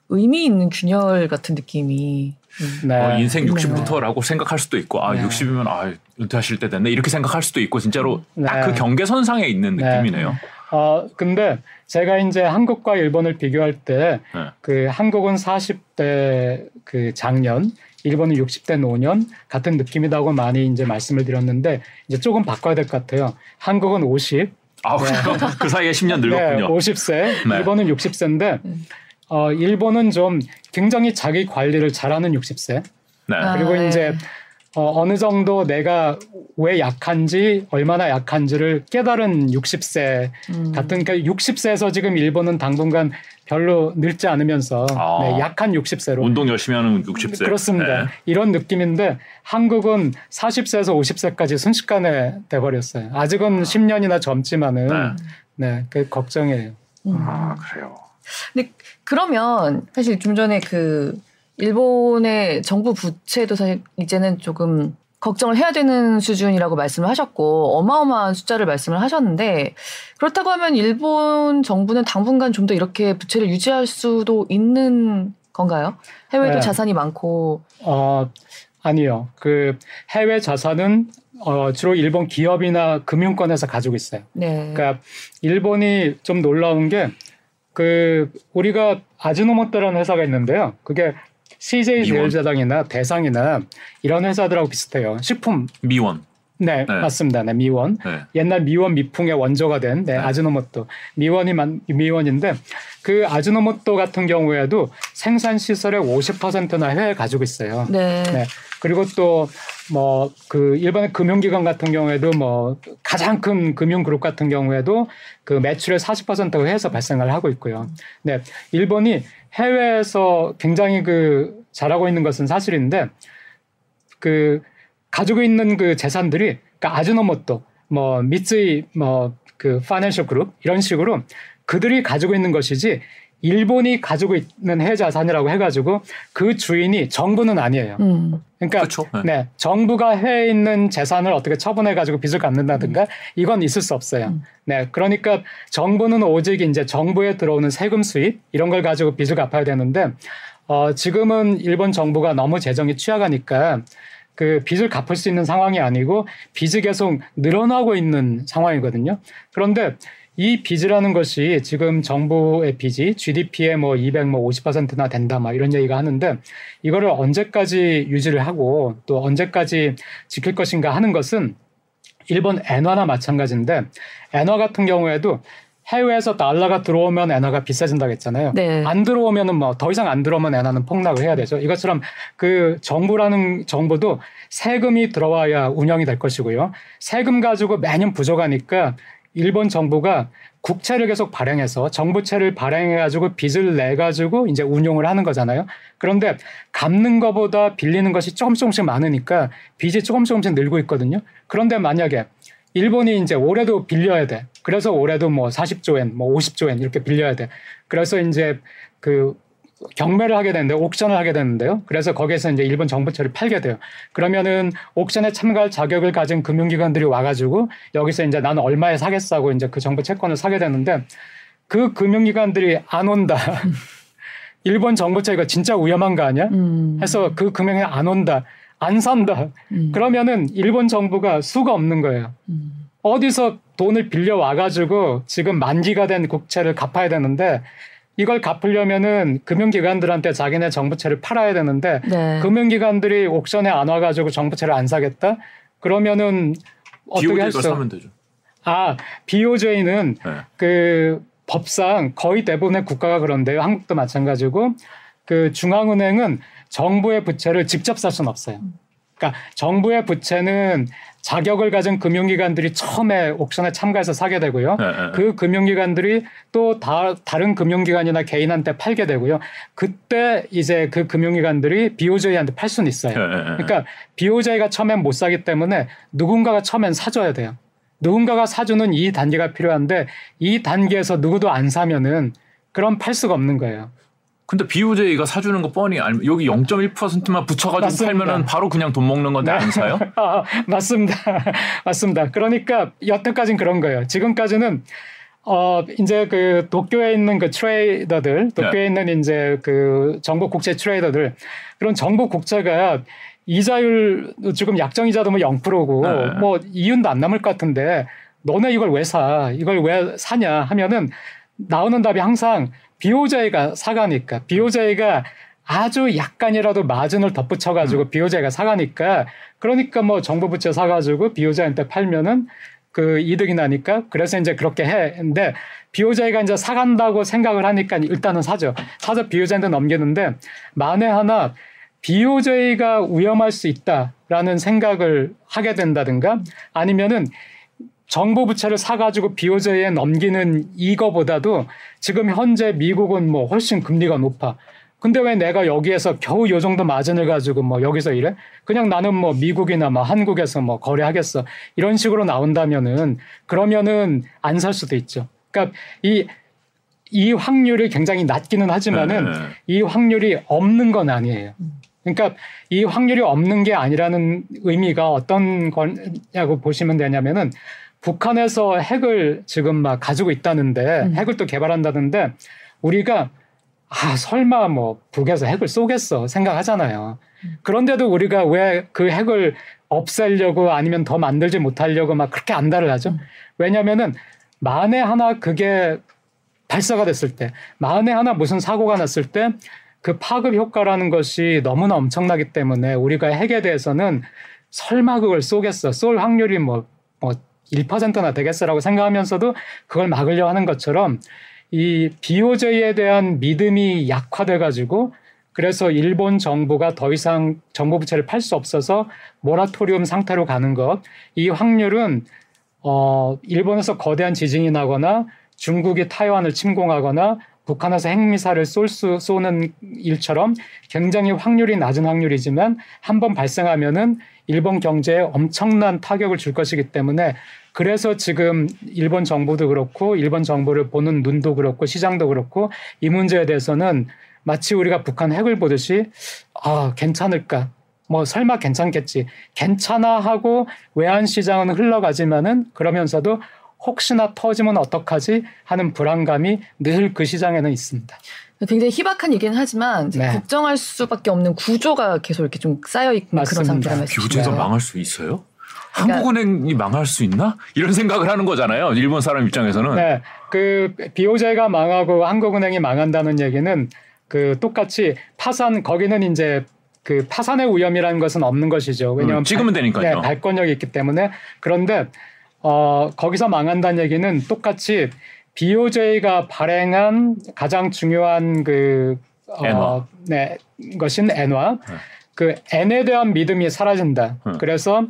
의미 있는 균열 같은 느낌이 음. 네. 어, 인생 네. 60부터라고 생각할 수도 있고 아 네. 60이면 아 은퇴하실 때 됐네 이렇게 생각할 수도 있고 진짜로 네. 딱그 경계선상에 있는 네. 느낌이네요. 어 근데 제가 이제 한국과 일본을 비교할 때 네. 그 한국은 40대 그 장년, 일본은 60대 노년 같은 느낌이라고 많이 이제 말씀을 드렸는데 이제 조금 바꿔야 될 것 같아요. 한국은 50, 아 그 사이에 10년 네, 늙었군요. 50세, 네. 일본은 60세인데 음. 어 일본은 좀 굉장히 자기 관리를 잘하는 60세. 네. 아, 그리고 네. 이제 어, 어느 정도 내가 왜 약한지 얼마나 약한지를 깨달은 60세 음. 같은 그러니까 60세에서 지금 일본은 당분간 별로 늙지 않으면서 아. 네, 약한 60세로 운동 열심히 하는 60세. 그렇습니다. 네. 이런 느낌인데 한국은 40세에서 50세까지 순식간에 돼버렸어요. 아직은 10년이나 젊지만은 네. 네, 그 걱정이에요. 음. 아 그래요. 근데 그러면 사실 좀 전에 그 일본의 정부 부채도 사실 이제는 조금 걱정을 해야 되는 수준이라고 말씀을 하셨고 어마어마한 숫자를 말씀을 하셨는데 그렇다고 하면 일본 정부는 당분간 좀 더 이렇게 부채를 유지할 수도 있는 건가요? 해외도 네. 자산이 많고 어, 아니요. 그 해외 자산은 어, 주로 일본 기업이나 금융권에서 가지고 있어요. 네. 그러니까 일본이 좀 놀라운 게 그 우리가 아즈노모토라는 회사가 있는데요. 그게 CJ. 제일제당이나 대상이나 이런 회사들하고 비슷해요. 식품 미원. 네, 네. 맞습니다. 네, 미원. 네. 옛날 미원 미풍의 원조가 된 네, 아즈노모토 미원이 만, 미원인데 그 아즈노모토 같은 경우에도 생산 시설의 50%나 해외에 가지고 있어요. 네. 네. 그리고 또 뭐 그 일본의 금융기관 같은 경우에도 뭐 가장 큰 금융그룹 같은 경우에도 그 매출의 40%가 해외에서 발생을 하고 있고요. 네. 일본이 해외에서 굉장히 그 잘하고 있는 것은 사실인데 그 가지고 있는 그 재산들이 그러니까 아즈노모토 뭐 미츠이 뭐그 파이낸셜 그룹 이런 식으로 그들이 가지고 있는 것이지 일본이 가지고 있는 해외 자산이라고 해가지고 그 주인이 정부는 아니에요. 음. 그러니까. 네. 네, 정부가 해외에 있는 재산을 어떻게 처분해 가지고 빚을 갚는다든가 이건 있을 수 없어요. 음. 네, 그러니까 정부는 오직 이제 정부에 들어오는 세금 수입 이런 걸 가지고 빚을 갚아야 되는데 어, 지금은 일본 정부가 너무 재정이 취약하니까 그 빚을 갚을 수 있는 상황이 아니고 빚이 계속 늘어나고 있는 상황이거든요. 그런데 이 빚이라는 것이 지금 정부의 빚이 GDP의 뭐 200, 뭐 50%나 된다, 막 이런 얘기가 하는데 이거를 언제까지 유지를 하고 또 언제까지 지킬 것인가 하는 것은 일본 엔화나 마찬가지인데 엔화 같은 경우에도 해외에서 달러가 들어오면 엔화가 비싸진다고 했잖아요. 네. 안 들어오면은 뭐 더 이상 안 들어오면 엔화는 폭락을 해야 되죠. 이것처럼 그 정부라는 정부도 세금이 들어와야 운영이 될 것이고요. 세금 가지고 매년 부족하니까 일본 정부가 국채를 계속 발행해서 정부채를 발행해 가지고 빚을 내 가지고 이제 운용을 하는 거잖아요. 그런데 갚는 것보다 빌리는 것이 조금 조금씩 많으니까 빚이 조금 조금씩 늘고 있거든요. 그런데 만약에 일본이 이제 올해도 빌려야 돼. 그래서 올해도 뭐 40조엔, 뭐 50조엔 이렇게 빌려야 돼. 그래서 이제 그 경매를 하게 되는데 옥션을 하게 되는데요. 그래서 거기에서 이제 일본 정부채를 팔게 돼요. 그러면은 옥션에 참가할 자격을 가진 금융기관들이 와가지고 여기서 이제 나는 얼마에 사겠어 하고 이제 그 정부 채권을 사게 되는데 그 금융기관들이 안 온다. 일본 정부채 이거 진짜 위험한 거 아니야? 음. 해서 그 금융에 안 온다. 안 산다. 음. 그러면은 일본 정부가 수가 없는 거예요. 음. 어디서 돈을 빌려 와가지고 지금 만기가 된 국채를 갚아야 되는데 이걸 갚으려면은 금융기관들한테 자기네 정부채를 팔아야 되는데 네. 금융기관들이 옥션에 안 와가지고 정부채를 안 사겠다? 그러면은 어떻게 할수? 사면 되죠. 아 BOJ는 네. 그 법상 거의 대부분의 국가가 그런데요. 한국도 마찬가지고 그 중앙은행은 정부의 부채를 직접 살 수는 없어요. 그러니까 정부의 부채는 자격을 가진 금융기관들이 처음에 옥션에 참가해서 사게 되고요. 네, 네. 그 금융기관들이 또 다, 다른 금융기관이나 개인한테 팔게 되고요. 그때 이제 그 금융기관들이 BOJ한테 팔 수는 있어요. 네, 네, 네. 그러니까 BOJ가 처음엔 못 사기 때문에 누군가가 처음엔 사줘야 돼요. 누군가가 사주는 이 단계가 필요한데 이 단계에서 누구도 안 사면은 그럼 팔 수가 없는 거예요. 근데 BOJ가 사주는 거 뻔히 알 여기 0.1%만 붙여가지고 맞습니다. 팔면은 바로 그냥 돈 먹는 건데 안 사요? 아, 맞습니다. 맞습니다. 그러니까 여태까지는 그런 거예요. 지금까지는 어 이제 그 도쿄에 있는 그 트레이더들, 도쿄에 네. 있는 이제 그 정부 국채 트레이더들 그런 정부 국채가 이자율 지금 약정 이자도 뭐 0%고 네. 뭐 이윤도 안 남을 것 같은데 너네 이걸 왜 사? 이걸 왜 사냐 하면은 나오는 답이 항상 BOJ가 사가니까 BOJ가 아주 약간이라도 마진을 덧붙여 가지고 BOJ가 사가니까 그러니까 뭐 정부 부채 사 가지고 BOJ한테 팔면은 그 이득이 나니까 그래서 이제 그렇게 해. 근데 BOJ가 이제 사간다고 생각을 하니까 일단은 사죠. 사서 BOJ한테 넘기는데 만에 하나 BOJ가 위험할 수 있다라는 생각을 하게 된다든가 아니면은 정부 부채를 사가지고 BOJ에 넘기는 이거보다도 지금 현재 미국은 뭐 훨씬 금리가 높아. 근데 왜 내가 여기에서 겨우 요 정도 마진을 가지고 뭐 여기서 이래? 그냥 나는 뭐 미국이나 뭐 한국에서 뭐 거래하겠어. 이런 식으로 나온다면은 그러면은 안 살 수도 있죠. 그러니까 이, 이 확률이 굉장히 낮기는 하지만은 네, 네. 이 확률이 없는 건 아니에요. 그러니까 이 확률이 없는 게 아니라는 의미가 어떤 거냐고 보시면 되냐면은 북한에서 핵을 지금 막 가지고 있다는데 음. 핵을 또 개발한다는데 우리가 아 설마 뭐 북에서 핵을 쏘겠어 생각하잖아요. 그런데도 우리가 왜 그 핵을 없애려고 아니면 더 만들지 못하려고 막 그렇게 안달을 하죠. 음. 왜냐하면은 만에 하나 그게 발사가 됐을 때, 만에 하나 무슨 사고가 났을 때 그 파급 효과라는 것이 너무나 엄청나기 때문에 우리가 핵에 대해서는 설마 그걸 쏘겠어. 쏠 확률이 뭐, 뭐 1%나 되겠어라고 생각하면서도 그걸 막으려 하는 것처럼 이 비호재에 대한 믿음이 약화돼 가지고 그래서 일본 정부가 더 이상 정부 부채를 팔 수 없어서 모라토리움 상태로 가는 것. 이 확률은 어 일본에서 거대한 지진이 나거나 중국이 타이완을 침공하거나 북한에서 핵미사를 쏠 수, 쏘는 일처럼 굉장히 확률이 낮은 확률이지만 한 번 발생하면은 일본 경제에 엄청난 타격을 줄 것이기 때문에 그래서 지금 일본 정부도 그렇고 일본 정부를 보는 눈도 그렇고 시장도 그렇고 이 문제에 대해서는 마치 우리가 북한 핵을 보듯이 아 괜찮을까? 뭐 설마 괜찮겠지. 괜찮아 하고 외환 시장은 흘러가지만은 그러면서도 혹시나 터지면 어떡하지? 하는 불안감이 늘 그 시장에는 있습니다. 굉장히 희박한 얘기는 하지만 네. 걱정할 수밖에 없는 구조가 계속 이렇게 좀 쌓여 있는 그런. 상태가. 비호재가 네. 망할 수 있어요? 그러니까- 한국은행이 망할 수 있나? 이런 생각을 하는 거잖아요. 일본 사람 입장에서는. 네, 그 비오제가 망하고 한국은행이 망한다는 얘기는 그 똑같이 파산 거기는 이제 그 파산의 위험이라는 것은 없는 것이죠. 왜냐하면 음, 찍으면 발- 되니까요. 네, 발권력이 있기 때문에 그런데 어 거기서 망한다는 얘기는 똑같이 BOJ가 발행한 가장 중요한 그 엔화. 어, 네, 것인 엔화. 네. 그 엔에 대한 믿음이 사라진다. 음. 그래서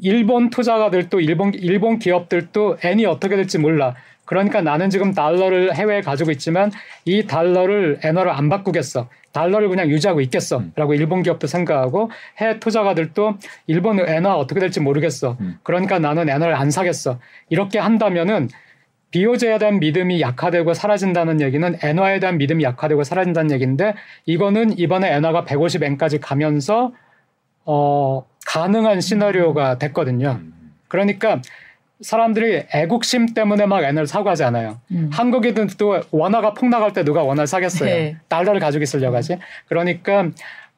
일본 투자가들도 일본 일본 기업들도 엔이 어떻게 될지 몰라. 그러니까 나는 지금 달러를 해외에 가지고 있지만 이 달러를 엔화로 안 바꾸겠어. 달러를 그냥 유지하고 있겠어라고 일본 기업도 생각하고 해외 투자가들도 일본 엔화 어떻게 될지 모르겠어. 음. 그러니까 나는 엔화를 안 사겠어. 이렇게 한다면은 비호재에 대한 믿음이 약화되고 사라진다는 얘기는 엔화에 대한 믿음이 약화되고 사라진다는 얘기인데 이거는 이번에 엔화가 150엔까지 가면서 어 가능한 시나리오가 됐거든요. 음. 그러니까 사람들이 애국심 때문에 막 엔화를 사고 하지 않아요. 음. 한국인들도 원화가 폭락할 때 누가 원화를 사겠어요. 네. 달러를 가지고 있으려고 하지. 그러니까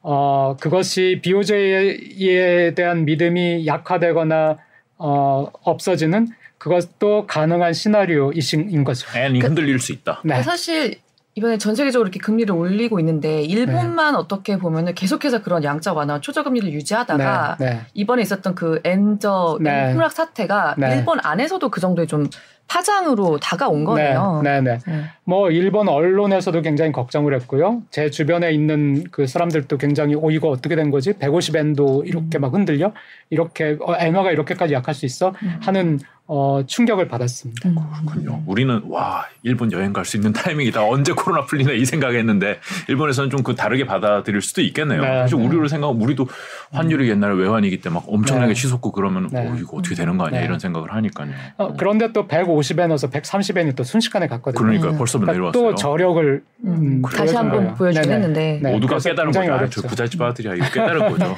어 그것이 비호재에 대한 믿음이 약화되거나 어 없어지는 그것도 가능한 시나리오이신 거죠. 엔이 흔들릴 수 있다. 네. 사실 이번에 전 세계적으로 이렇게 금리를 올리고 있는데 일본만 어떻게 보면은 계속해서 그런 양자 완화, 초저 금리를 유지하다가 네. 네. 이번에 있었던 그 엔저 네. 폭락 사태가 네. 일본 안에서도 그 정도의 좀 파장으로 다가온 거네요. 네, 네, 네. 네. 뭐 일본 언론에서도 굉장히 걱정을 했고요. 제 주변에 있는 그 사람들도 굉장히 오 이거 어떻게 된 거지? 150엔도 이렇게 막 흔들려? 이렇게 어, 엔화가 이렇게까지 약할 수 있어? 음. 하는 어, 충격을 받았습니다. 음. 그렇군요. 우리는 와 일본 여행 갈 수 있는 타이밍이다. 언제 코로나 풀리나 이 생각했는데 일본에서는 좀 그 다르게 받아들일 수도 있겠네요. 네. 사실 우리로 생각하면 우리도 환율이 옛날에 외환위기 때 막 엄청나게 네. 치솟고 그러면 네. 어, 이거 어떻게 되는 거 아니야 네. 이런 생각을 하니까요. 어, 그런데 또 150엔에서 130엔이 또 순식간에 갔거든요. 그러니까 음. 벌써 그러니까 내려왔어요. 또 저력을 음. 음, 다시 한번. 했는데 네. 모두가 깨달은 거죠. 아, 어렵죠. 저 부잣집 아들이야. 이거 깨달은 거죠.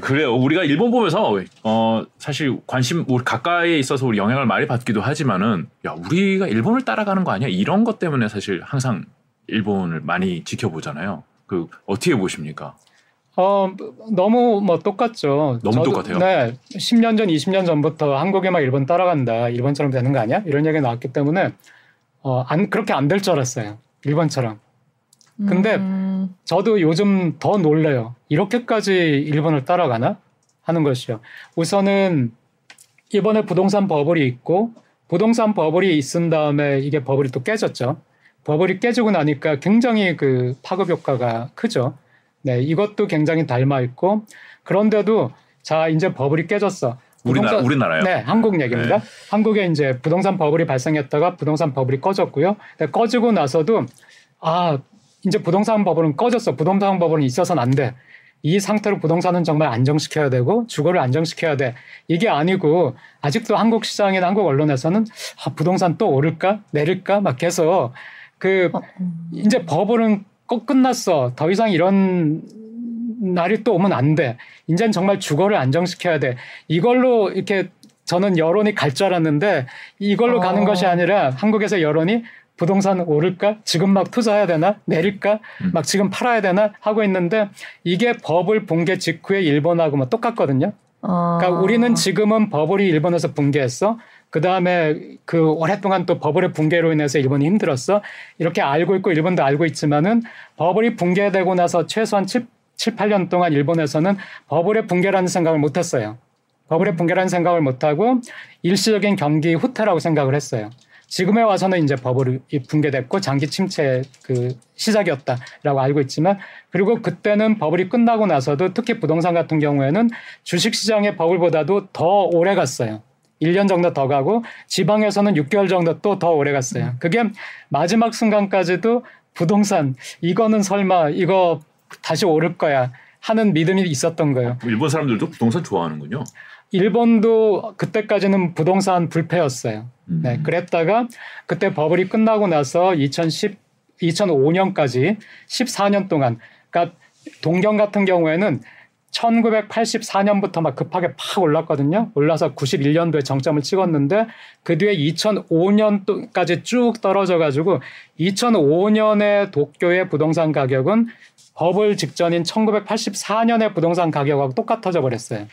그래요. 우리가 일본 보면서 어 사실 관심 우리 가까이에 있어서 우리 영향을 많이 받기도 하지만은 야 우리가 일본을 따라가는 거 아니야? 이런 것 때문에 사실 항상 일본을 많이 지켜보잖아요. 그 어떻게 보십니까? 어, 너무 뭐 똑같죠. 너무 똑같아요? 네. 10년 전, 20년 전부터 한국에 막 일본 따라간다. 일본처럼 되는 거 아니야? 이런 얘기 나왔기 때문에 어, 안, 그렇게 안 될 줄 알았어요. 일본처럼. 근데 음. 저도 요즘 더 놀래요. 이렇게까지 일본을 따라가나? 하는 것이요. 우선은 이번에 부동산 버블이 있고 부동산 버블이 있은 다음에 이게 버블이 또 깨졌죠. 버블이 깨지고 나니까 굉장히 그 파급 효과가 크죠. 네, 이것도 굉장히 닮아 있고 그런데도 자 이제 버블이 깨졌어. 우리나라 부동산- 우리나라요. 네, 한국 얘기입니다. 네. 한국에 이제 부동산 버블이 발생했다가 부동산 버블이 꺼졌고요. 꺼지고 나서도 아 이제 부동산 버블은 꺼졌어. 부동산 버블은 있어서는 안 돼. 이 상태로 부동산은 정말 안정시켜야 되고 주거를 안정시켜야 돼. 이게 아니고 아직도 한국 시장이나 한국 언론에서는 아, 부동산 또 오를까 내릴까 막 계속 그 어, 음. 이제 버블은 꼭 끝났어. 더 이상 이런 날이 또 오면 안 돼. 이제는 정말 주거를 안정시켜야 돼. 이걸로 이렇게 저는 여론이 갈 줄 알았는데 이걸로 어. 가는 것이 아니라 한국에서 여론이 부동산 오를까? 지금 막 투자해야 되나? 내릴까? 음. 막 지금 팔아야 되나? 하고 있는데 이게 버블 붕괴 직후에 일본하고 뭐 똑같거든요. 어. 그러니까 우리는 지금은 버블이 일본에서 붕괴했어. 그 다음에 그 오랫동안 또 버블의 붕괴로 인해서 일본이 힘들었어. 이렇게 알고 있고 일본도 알고 있지만은 버블이 붕괴되고 나서 최소한 7, 7, 8년 동안 일본에서는 버블의 붕괴라는 생각을 못 했어요. 버블의 붕괴라는 생각을 못 하고 일시적인 경기 후퇴라고 생각을 했어요. 지금에 와서는 이제 버블이 붕괴됐고 장기 침체 그 시작이었다라고 알고 있지만 그리고 그때는 버블이 끝나고 나서도 특히 부동산 같은 경우에는 주식 시장의 버블보다도 더 오래 갔어요. 1년 정도 더 가고 지방에서는 6개월 정도 또 더 오래 갔어요. 그게 마지막 순간까지도 부동산 이거는 설마 이거 다시 오를 거야 하는 믿음이 있었던 거예요. 일본 사람들도 부동산 좋아하는군요. 일본도 그때까지는 부동산 불패였어요. 음. 네, 그랬다가 그때 버블이 끝나고 나서 2010, 2005년까지 14년 동안, 그러니까 동경 같은 경우에는 1984년부터 막 급하게 팍 올랐거든요. 올라서 91년도에 정점을 찍었는데 그 뒤에 2005년까지 쭉 떨어져 가지고 2005년에 도쿄의 부동산 가격은 버블 직전인 1984년의 부동산 가격하고 똑같아져 버렸어요.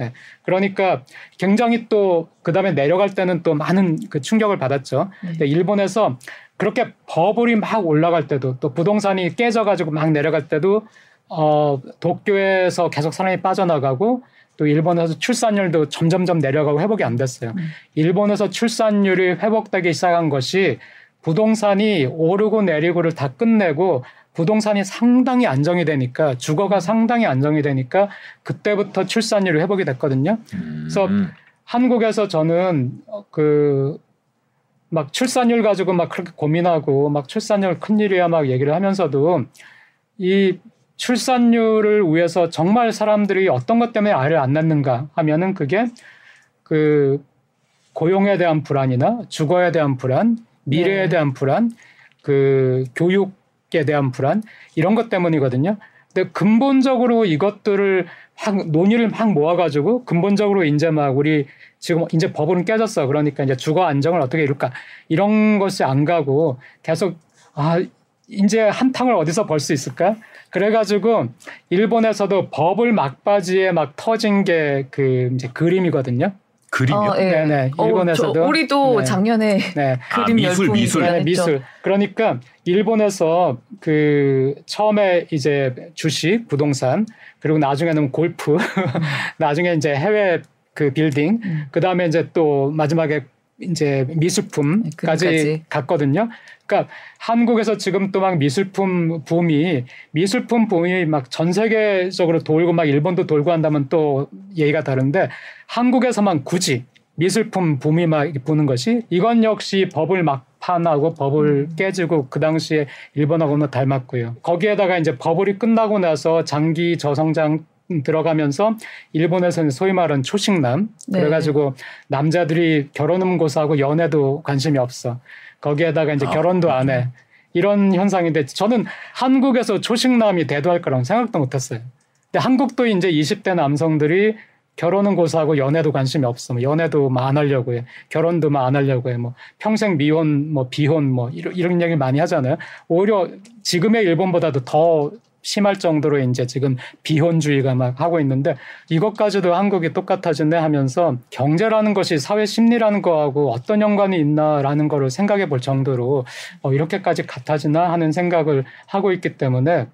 네. 그러니까 굉장히 또 그다음에 내려갈 때는 또 많은 그 충격을 받았죠. 네. 일본에서 그렇게 버블이 막 올라갈 때도 또 부동산이 깨져 가지고 막 내려갈 때도 어 도쿄에서 계속 사람이 빠져나가고 또 일본에서 출산율도 점점점 내려가고 회복이 안 됐어요. 음. 일본에서 출산율이 회복되기 시작한 것이 부동산이 오르고 내리고를 다 끝내고 부동산이 상당히 안정이 되니까 주거가 상당히 안정이 되니까 그때부터 출산율이 회복이 됐거든요. 음. 그래서 한국에서 저는 그 막 출산율 가지고 막 그렇게 고민하고 막 출산율 큰일이야 막 얘기를 하면서도 이 출산율을 위해서 정말 사람들이 어떤 것 때문에 아이를 안 낳는가 하면은 그게 그 고용에 대한 불안이나 주거에 대한 불안, 미래에 네. 대한 불안, 그 교육 에 대한 불안 이런 것 때문이거든요. 근데 근본적으로 이것들을 막 논의를 막 모아가지고 근본적으로 이제 막 우리 지금 이제 버블은 깨졌어. 그러니까 이제 주거 안정을 어떻게 이룰까 이런 것이 안 가고 계속 아 이제 한탕을 어디서 벌 수 있을까? 그래가지고 일본에서도 버블 막바지에 막 터진 게 그 이제 그림이거든요. 그림이요. 어, 예. 네네. 어, 일본에서도. 저 우리도 네. 작년에 네. 아, 그림 미술, 열풍이 미술. 네. 미술. 그러니까 일본에서 그 처음에 이제 주식, 부동산, 그리고 나중에는 골프, 나중에 이제 해외 그 빌딩, 음. 그 다음에 이제 또 마지막에 이제 미술품까지. 갔거든요. 그러니까 한국에서 지금 또 막 미술품 붐이 미술품 붐이 막 전 세계적으로 돌고 막 일본도 돌고 한다면 또 얘기가 다른데 한국에서만 굳이 미술품 붐이 막 부는 것이 이건 역시 버블 막 판하고 버블 깨지고 그 당시에 일본하고는 닮았고요. 거기에다가 이제 버블이 끝나고 나서 장기 저성장 들어가면서 일본에서는 소위 말하는 초식남 네. 그래가지고 남자들이 결혼음고사하고 연애도 관심이 없어 거기에다가 이제 아, 결혼도 안 해 이런 현상인데 저는 한국에서 초식남이 대두할 거라고 생각도 못했어요. 근데 한국도 이제 20대 남성들이 결혼은 고사하고 연애도 관심이 없어. 뭐 연애도 막안 하려고 해. 결혼도 막안 하려고 해. 뭐 평생 미혼, 뭐 비혼, 뭐 이런, 이런 얘기 많이 하잖아요. 오히려 지금의 일본보다도 더 심할 정도로 이제 지금 비혼주의가 막 하고 있는데 이것까지도 한국이 똑같아졌네 하면서 경제라는 것이 사회 심리라는 거하고 어떤 연관이 있나라는 거를 생각해 볼 정도로 어, 이렇게까지 같아지나 하는 생각을 하고 있기 때문에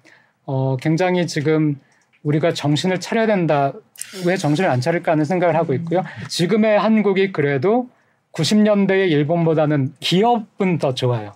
어, 굉장히 지금 우리가 정신을 차려야 된다. 왜 정신을 안 차릴까 하는 생각을 하고 있고요. 지금의 한국이 그래도 90년대의 일본보다는 기업은 더 좋아요.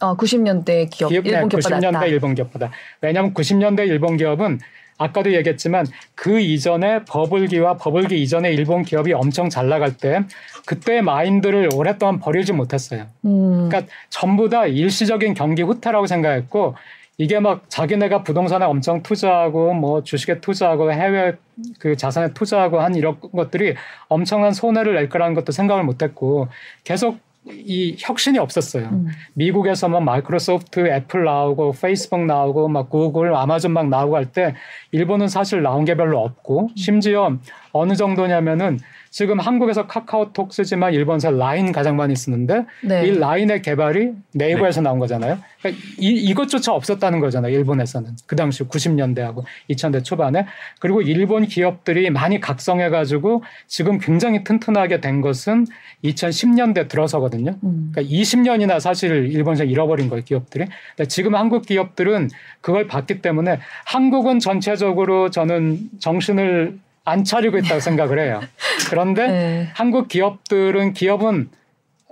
어, 90년대 기업, 기업, 일본 네, 기업보다 90년대 낫다. 일본 기업보다. 왜냐하면 90년대 일본 기업은 아까도 얘기했지만 그 이전에 버블기와 버블기 이전에 일본 기업이 엄청 잘 나갈 때 그때의 마인드를 오랫동안 버리지 못했어요. 음, 그러니까 전부 다 일시적인 경기 후퇴라고 생각했고 이게 막 자기네가 부동산에 엄청 투자하고 뭐 주식에 투자하고 해외 그 자산에 투자하고 한 이런 것들이 엄청난 손해를 낼 거라는 것도 생각을 못 했고 계속 이 혁신이 없었어요. 음. 미국에서 막 마이크로소프트, 애플 나오고 페이스북 나오고 막 구글, 아마존 막 나오고 할 때 일본은 사실 나온 게 별로 없고 심지어 어느 정도냐면은 지금 한국에서 카카오톡 쓰지만 일본에서 라인 가장 많이 쓰는데 네. 이 라인의 개발이 네이버에서 나온 거잖아요. 그러니까 이, 이것조차 없었다는 거잖아요. 일본에서는 그 당시 90년대하고 2000대 초반에 그리고 일본 기업들이 많이 각성해 가지고 지금 굉장히 튼튼하게 된 것은 2010년대 들어서거든요. 음. 그러니까 20년이나 사실 일본에서 잃어버린 거예요 기업들이. 근데 지금 한국 기업들은 그걸 봤기 때문에 한국은 전체적으로 저는 정신을 안 차리고 있다고 생각을 해요. 그런데 네. 한국 기업들은 기업은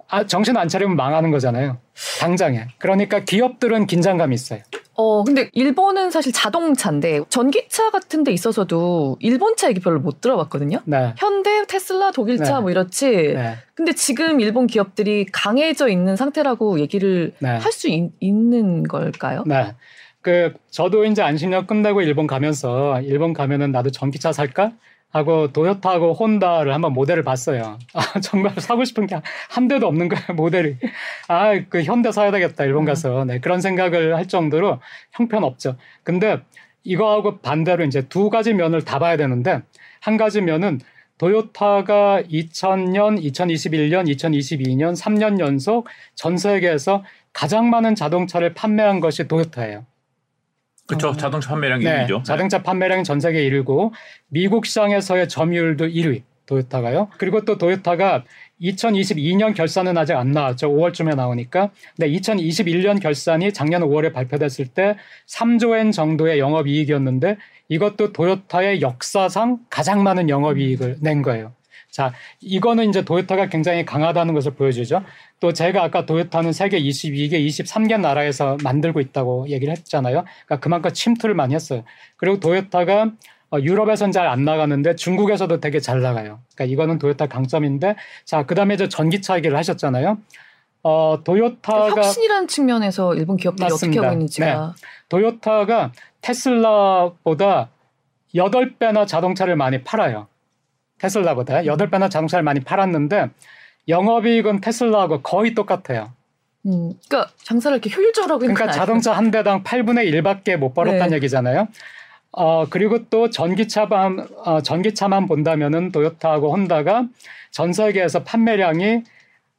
아, 정신 안 차리면 망하는 거잖아요. 당장에. 그러니까 기업들은 긴장감이 있어요. 어, 근데 일본은 사실 자동차인데 전기차 같은 데 있어서도 일본 차 얘기 별로 못 들어봤거든요. 네. 현대, 테슬라, 독일차 네. 뭐 이렇지. 네. 근데 지금 일본 기업들이 강해져 있는 상태라고 얘기를 네. 할수 있는 걸까요? 네. 그 저도 이제 안식년 끝내고 일본 가면서 일본 가면은 나도 전기차 살까 하고 도요타하고 혼다를 한번 모델을 봤어요. 아, 정말 사고 싶은 게 한 대도 없는 거예요 모델이. 아 그 현대 사야 되겠다 일본 가서 네, 그런 생각을 할 정도로 형편없죠. 근데 이거하고 반대로 이제 두 가지 면을 다 봐야 되는데 한 가지 면은 도요타가 2000년, 2021년, 2022년 3년 연속 전 세계에서 가장 많은 자동차를 판매한 것이 도요타예요. 그렇죠. 어. 자동차 판매량 네, 1위죠. 자동차 판매량이 전 세계 1위고 미국 시장에서의 점유율도 1위 도요타가요. 그리고 또 도요타가 2022년 결산은 아직 안 나왔죠. 5월쯤에 나오니까. 근데 2021년 결산이 작년 5월에 발표됐을 때 3조 엔 정도의 영업이익이었는데 이것도 도요타의 역사상 가장 많은 영업이익을 낸 거예요. 자, 이거는 이제 도요타가 굉장히 강하다는 것을 보여주죠. 또 제가 아까 도요타는 세계 22개, 23개 나라에서 만들고 있다고 얘기를 했잖아요. 그러니까 그만큼 침투를 많이 했어요. 그리고 도요타가 어, 유럽에선 잘 안 나가는데 중국에서도 되게 잘 나가요. 그러니까 이거는 도요타 강점인데 자, 그다음에 이제 전기차 얘기를 하셨잖아요. 어, 도요타가 혁신이라는 측면에서 일본 기업들이 어떻게 맞습니다. 하고 있는지가 도요타가 테슬라보다 8배나 자동차를 많이 팔아요. 테슬라보다 8배나 자동차를 많이 팔았는데 영업이익은 테슬라하고 거의 똑같아요. 음, 그러니까 장사를 이렇게 효율적으로 그러니까 건 자동차 한 대당 8분의 1밖에 못 벌었다는 네. 얘기잖아요. 어, 그리고 또 전기차만, 어, 전기차만 본다면은 도요타하고 혼다가 전 세계에서 판매량이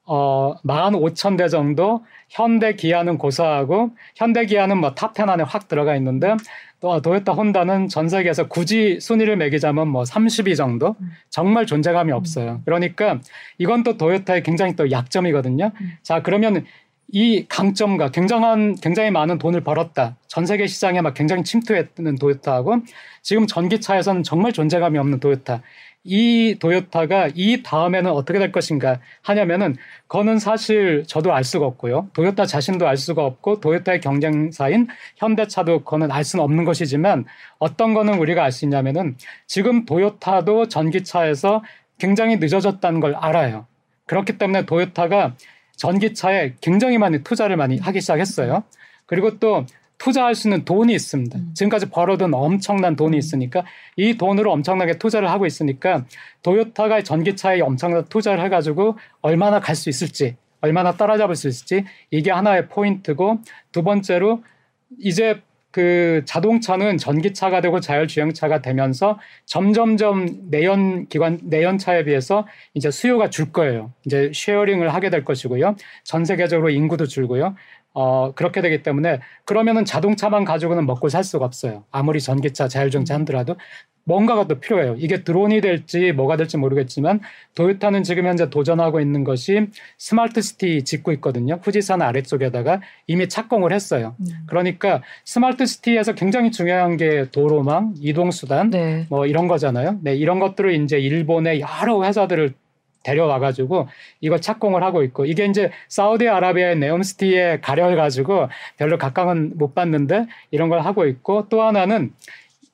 어, 15,000대 정도, 현대 기아는 고사하고, 현대 기아는 뭐 탑10 안에 확 들어가 있는데, 또 도요타 혼다는 전 세계에서 굳이 순위를 매기자면 뭐 30위 정도? 정말 존재감이 없어요. 그러니까 이건 또 도요타의 굉장히 또 약점이거든요. 자, 그러면 이 강점과 굉장한 굉장히 많은 돈을 벌었다. 전 세계 시장에 막 굉장히 침투했는 도요타하고 지금 전기차에서는 정말 존재감이 없는 도요타. 이 도요타가 이 다음에는 어떻게 될 것인가 하냐면은 그거는 사실 저도 알 수가 없고요. 도요타 자신도 알 수가 없고 도요타의 경쟁사인 현대차도 그거는 알 수는 없는 것이지만 어떤 거는 우리가 알 수 있냐면은 지금 도요타도 전기차에서 굉장히 늦어졌다는 걸 알아요. 그렇기 때문에 도요타가 전기차에 굉장히 많이 투자를 많이 하기 시작했어요. 그리고 또 투자할 수 있는 돈이 있습니다. 지금까지 벌어둔 엄청난 돈이 있으니까 이 돈으로 엄청나게 투자를 하고 있으니까 도요타가 전기차에 엄청난 투자를 해가지고 얼마나 갈 수 있을지, 얼마나 따라잡을 수 있을지 이게 하나의 포인트고 두 번째로 이제 그 자동차는 전기차가 되고 자율주행차가 되면서 점점점 내연 기관 내연차에 비해서 이제 수요가 줄 거예요. 이제 sharing을 하게 될 것이고요. 전 세계적으로 인구도 줄고요. 어 그렇게 되기 때문에 그러면은 자동차만 가지고는 먹고 살 수가 없어요. 아무리 전기차 자율주행차 한더라도 뭔가가 또 필요해요. 이게 드론이 될지 뭐가 될지 모르겠지만 도요타는 지금 현재 도전하고 있는 것이 스마트 시티 짓고 있거든요. 후지산 아래쪽에다가 이미 착공을 했어요. 음. 그러니까 스마트 시티에서 굉장히 중요한 게 도로망, 이동 수단 네. 뭐 이런 거잖아요. 네, 이런 것들을 이제 일본의 여러 회사들을 데려와 가지고 이거 착공을 하고 있고 이게 이제 사우디아라비아의 네옴시티에 가려 가지고 별로 각광은 못 받는데 이런 걸 하고 있고 또 하나는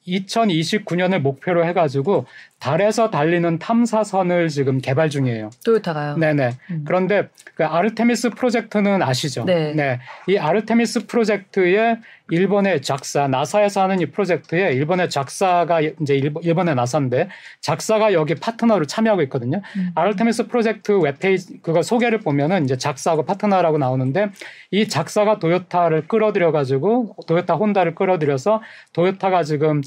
2029년을 목표로 해가지고 달에서 달리는 탐사선을 지금 개발 중이에요. 토요타가요. 네네. 음. 그런데 그 아르테미스 프로젝트는 아시죠? 네. 이 아르테미스 프로젝트에 일본의 작사, 나사에서 하는 이 프로젝트에 일본의 작사가 이제 일본- 일본의 나사인데 JAXA가 여기 파트너로 참여하고 있거든요. 음. 아르테미스 프로젝트 웹페이지 그거 소개를 보면은 이제 JAXA하고 파트너라고 나오는데 이 JAXA가 도요타를 끌어들여 가지고 도요타 혼다를 끌어들여서 도요타가 지금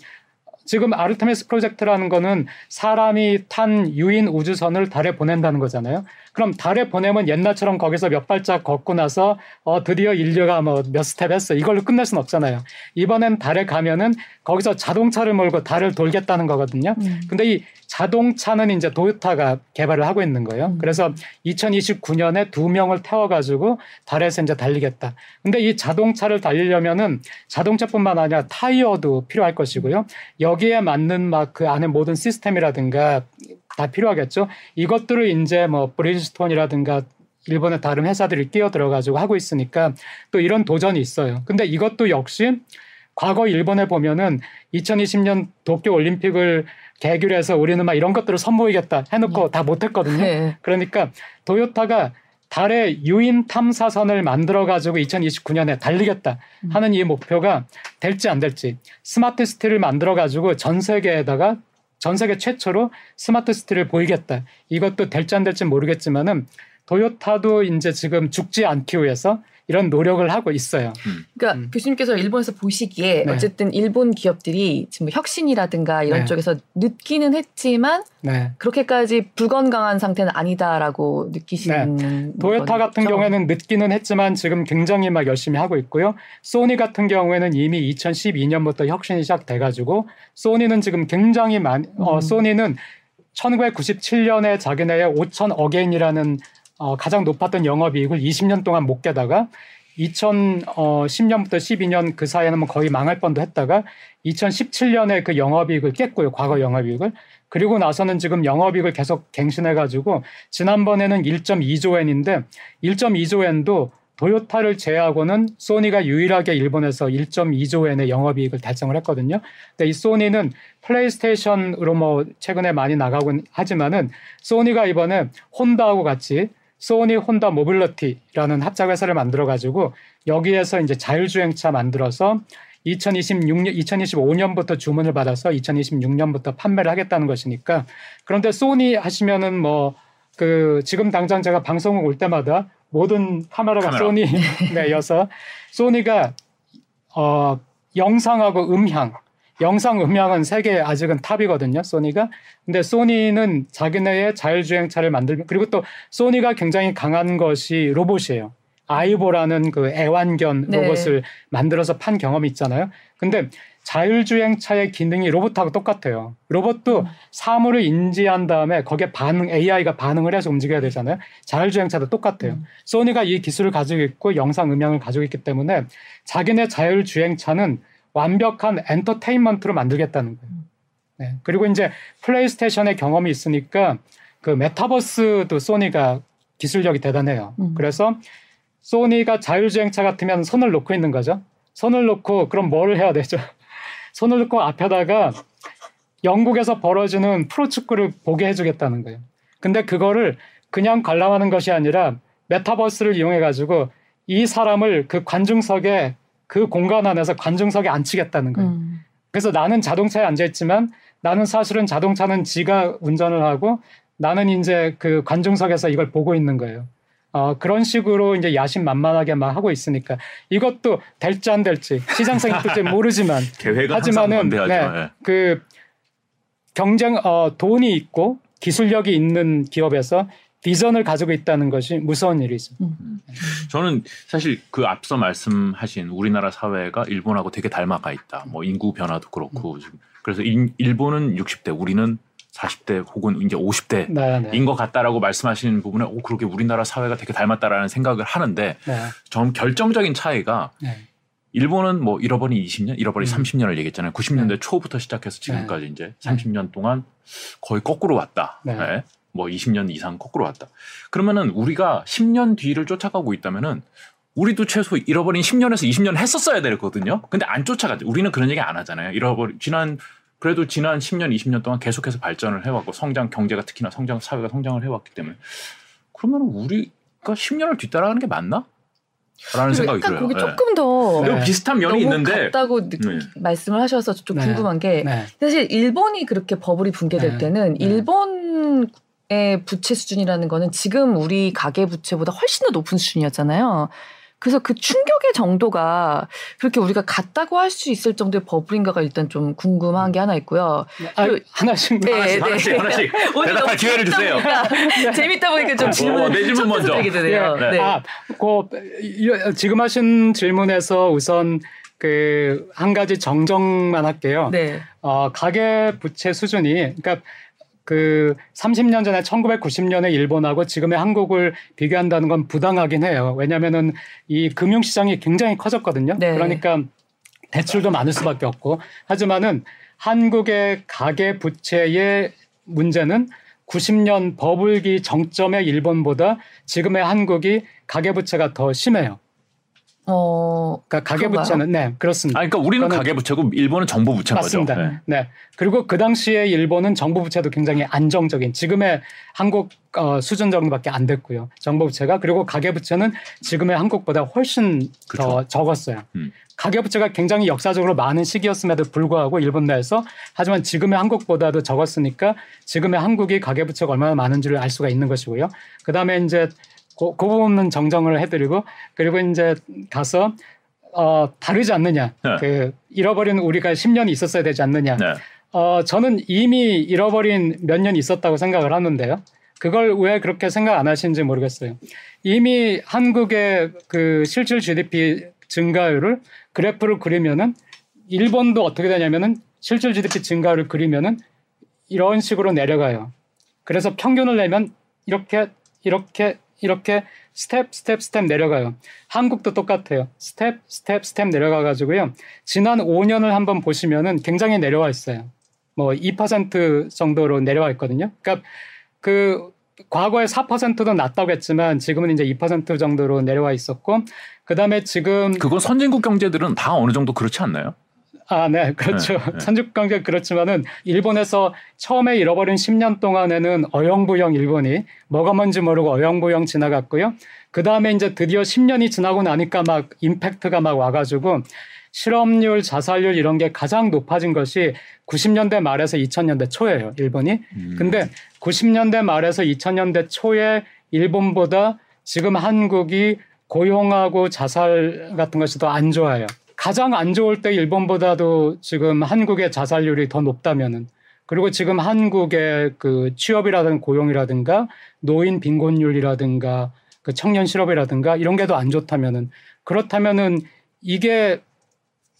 지금 아르테미스 프로젝트라는 거는 사람이 탄 유인 우주선을 달에 보낸다는 거잖아요. 그럼 달에 보내면 옛날처럼 거기서 몇 발짝 걷고 나서 어 드디어 인류가 뭐 몇 스텝 했어 이걸로 끝낼 수는 없잖아요. 이번엔 달에 가면은 거기서 자동차를 몰고 달을 돌겠다는 거거든요. 음. 근데 이 자동차는 이제 도요타가 개발을 하고 있는 거예요. 음. 그래서 2029년에 두 명을 태워가지고 달에서 이제 달리겠다. 근데 이 자동차를 달리려면은 자동차뿐만 아니라 타이어도 필요할 것이고요. 여 기에 맞는 막 그 안에 모든 시스템이라든가 다 필요하겠죠. 이것들을 이제 뭐 브리ヂ스톤이라든가 일본의 다른 회사들이 끼어 들어가지고 하고 있으니까 또 이런 도전이 있어요. 근데 이것도 역시 과거 일본에 보면은 2020년 도쿄 올림픽을 계기로 해서 우리는 막 이런 것들을 선보이겠다 해놓고 다 못했거든요. 네. 그러니까 도요타가 달에 유인 탐사선을 만들어 가지고 2029년에 달리겠다 하는 이 목표가 될지 안 될지 스마트 시티를 만들어 가지고 전 세계에다가 전 세계 최초로 스마트 시티를 보이겠다. 이것도 될지 안 될지 모르겠지만은 도요타도 이제 지금 죽지 않기 위해서 이런 노력을 하고 있어요. 그러니까 음. 교수님께서 일본에서 보시기에 네. 어쨌든 일본 기업들이 지금 혁신이라든가 이런 네. 쪽에서 늦기는 했지만 네. 그렇게까지 불건강한 상태는 아니다라고 느끼시는 도요타 같은? 경우에는 늦기는 했지만 지금 굉장히 막 열심히 하고 있고요. 소니 같은 경우에는 이미 2012년부터 혁신이 시작돼 가지고 소니는 지금 굉장히 많이 어, 음. 소니는 1997년에 자기네의 5천 어게인이라는 어, 가장 높았던 영업이익을 20년 동안 못 깨다가 2010년부터 12년 그 사이에는 뭐 거의 망할 뻔도 했다가 2017년에 그 영업이익을 깼고요. 과거 영업이익을. 그리고 나서는 지금 영업이익을 계속 갱신해가지고 지난번에는 1.2조 엔인데 1.2조 엔도 도요타를 제외하고는 소니가 유일하게 일본에서 1.2조 엔의 영업이익을 달성을 했거든요. 근데 이 소니는 플레이스테이션으로 뭐 최근에 많이 나가곤 하지만은 소니가 이번에 혼다하고 같이 소니 혼다 모빌리티라는 합작 회사를 만들어 가지고 여기에서 이제 자율주행차 만들어서 2026년 2025년부터 주문을 받아서 2026년부터 판매를 하겠다는 것이니까 그런데 소니 하시면은 뭐 그 지금 당장 제가 방송을 올 때마다 모든 카메라가 카메라. 소니 네여서 소니가 어 영상하고 음향 영상 음향은 세계 아직은 탑이거든요 소니가. 근데 소니는 자기네의 자율주행차를 만들고 그리고 또 소니가 굉장히 강한 것이 로봇이에요. 아이보라는 그 애완견 네. 로봇을 만들어서 판 경험이 있잖아요. 근데 자율주행차의 기능이 로봇하고 똑같아요. 로봇도 사물을 인지한 다음에 거기에 반응 AI가 반응을 해서 움직여야 되잖아요. 자율주행차도 똑같아요. 음. 소니가 이 기술을 가지고 있고 영상 음향을 가지고 있기 때문에 자기네 자율주행차는 완벽한 엔터테인먼트로 만들겠다는 거예요. 네. 그리고 이제 플레이스테이션의 경험이 있으니까 그 메타버스도 소니가 기술력이 대단해요. 음. 그래서 소니가 자율주행차 같으면 손을 놓고 있는 거죠. 손을 놓고 그럼 뭘 해야 되죠? 손을 놓고 앞에다가 영국에서 벌어지는 프로축구를 보게 해주겠다는 거예요. 근데 그거를 그냥 관람하는 것이 아니라 메타버스를 이용해 가지고 이 사람을 그 관중석에 그 공간 안에서 관중석에 앉히겠다는 거예요. 음. 그래서 나는 자동차에 앉아 있지만 나는 사실은 자동차는 지가 운전을 하고 나는 이제 그 관중석에서 이걸 보고 있는 거예요. 어, 그런 식으로 이제 야심만만하게 막 하고 있으니까 이것도 될지 안 될지 시장성이 뜰지 모르지만 계획은 하지만은. 네, 예. 그 경쟁 어, 돈이 있고 기술력이 있는 기업에서 비전을 가지고 있다는 것이 무서운 일이죠. 저는 사실 그 앞서 말씀하신 우리나라 사회가 일본하고 되게 닮아가 있다. 뭐 인구 변화도 그렇고 지금 그래서 인- 일본은 60대, 우리는 40대 혹은 이제 50대인 네, 네. 것 같다라고 말씀하시는 부분에 오 그렇게 우리나라 사회가 되게 닮았다라는 생각을 하는데 네, 전 결정적인 차이가 네. 일본은 뭐 잃어버린 20년, 잃어버린 음. 30년을 얘기했잖아요. 90년대 초부터 시작해서 지금까지 이제 30년 동안 거의 거꾸로 왔다. 네. 네. 뭐 20년 이상 거꾸로 왔다. 그러면은 우리가 10년 뒤를 쫓아가고 있다면은 우리도 최소 잃어버린 10년에서 20년 했었어야 되거든요. 근데 안 쫓아가죠. 우리는 그런 얘기 안 하잖아요. 잃어버린 지난 그래도 지난 10년, 20년 동안 계속해서 발전을 해왔고 성장 경제가 특히나 성장 사회가 성장을 해왔기 때문에 그러면 우리가 10년을 뒤따라가는 게 맞나? 라는 생각이 약간 들어요. 거기 네. 조금 더 네. 그리고 비슷한 면이 너무 있는데 같다고 느- 네. 말씀을 하셔서 좀 네. 궁금한 게 네. 사실 일본이 그렇게 버블이 붕괴될 네. 때는 네. 일본 의 부채 수준이라는 거는 지금 우리 가계 부채보다 훨씬 더 높은 수준이었잖아요. 그래서 그 충격의 정도가 그렇게 우리가 같다고 할 수 있을 정도의 버블인가가 일단 좀 궁금한 게 하나 있고요. 아, 그- 하나씩 네, 하나씩 하나씩 하나씩 오늘 너무 기회를 주세요. 재밌다 보니까- 재밌다 보니까 좀 질문 어, 내 질문 먼저. 드리게 되네요. 네. 네. 아, 그 이- 지금 하신 질문에서 우선 그 한 가지 정정만 할게요. 네. 어, 가계 부채 수준이 그러니까 그 30년 전에 1990년에 일본하고 지금의 한국을 비교한다는 건 부당하긴 해요. 왜냐하면은 이 금융 시장이 굉장히 커졌거든요. 네. 그러니까 대출도 많을 수밖에 없고 하지만은 한국의 가계 부채의 문제는 90년 버블기 정점의 일본보다 지금의 한국이 가계 부채가 더 심해요. 어, 그러니까 가계 그런가요? 부채는 네 그렇습니다. 아, 그러니까 우리는 가계부채고 일본은 정부 부채인 맞습니다. 거죠. 네. 네. 그리고 그 당시에 일본은 정부 부채도 굉장히 안정적인 지금의 한국 어, 수준 정도밖에 안 됐고요. 정부 부채가 그리고 가계 부채는 지금의 한국보다 훨씬 더 그쵸. 적었어요. 음. 가계 부채가 굉장히 역사적으로 많은 시기였음에도 불구하고 일본 내에서 하지만 지금의 한국보다도 적었으니까 지금의 한국이 가계 부채가 얼마나 많은지를 알 수가 있는 것이고요. 그 다음에 이제 그, 그 부분은 정정을 해드리고 그리고 이제 가서 어, 다르지 않느냐. 네. 그 잃어버린 우리가 10년이 있었어야 되지 않느냐. 네. 어, 저는 이미 잃어버린 몇 년 있었다고 생각을 하는데요. 그걸 왜 그렇게 생각 안 하시는지 모르겠어요. 이미 한국의 그 실질 GDP 증가율을 그래프를 그리면은 일본도 어떻게 되냐면은 실질 GDP 증가율을 그리면은 이런 식으로 내려가요. 그래서 평균을 내면 이렇게 이렇게 이렇게 스텝 스텝 스텝 내려가요. 한국도 똑같아요. 스텝 스텝 스텝 내려가 가지고요. 지난 5년을 한번 보시면은 굉장히 내려와 있어요. 뭐 2% 정도로 내려와 있거든요. 그러니까 그 과거에 4%도 낮다고 했지만 지금은 이제 2% 정도로 내려와 있었고 그다음에 지금 그건 선진국 경제들은 다 어느 정도 그렇지 않나요? 아, 네, 그렇죠. 네, 네. 관계 그렇지만은 일본에서 처음에 잃어버린 10년 동안에는 어영부영 일본이 뭐가 뭔지 모르고 어영부영 지나갔고요. 그 다음에 이제 드디어 10년이 지나고 나니까 막 임팩트가 막 와가지고 실업률, 자살률 이런 게 가장 높아진 것이 90년대 말에서 2000년대 초예요, 일본이. 음. 근데 90년대 말에서 2000년대 초에 일본보다 지금 한국이 고용하고 자살 같은 것이 더 안 좋아요. 가장 안 좋을 때 일본보다도 지금 한국의 자살률이 더 높다면은 그리고 지금 한국의 그 취업이라든가 고용이라든가 노인 빈곤율이라든가 그 청년 실업이라든가 이런 게 더 안 좋다면은 그렇다면은 이게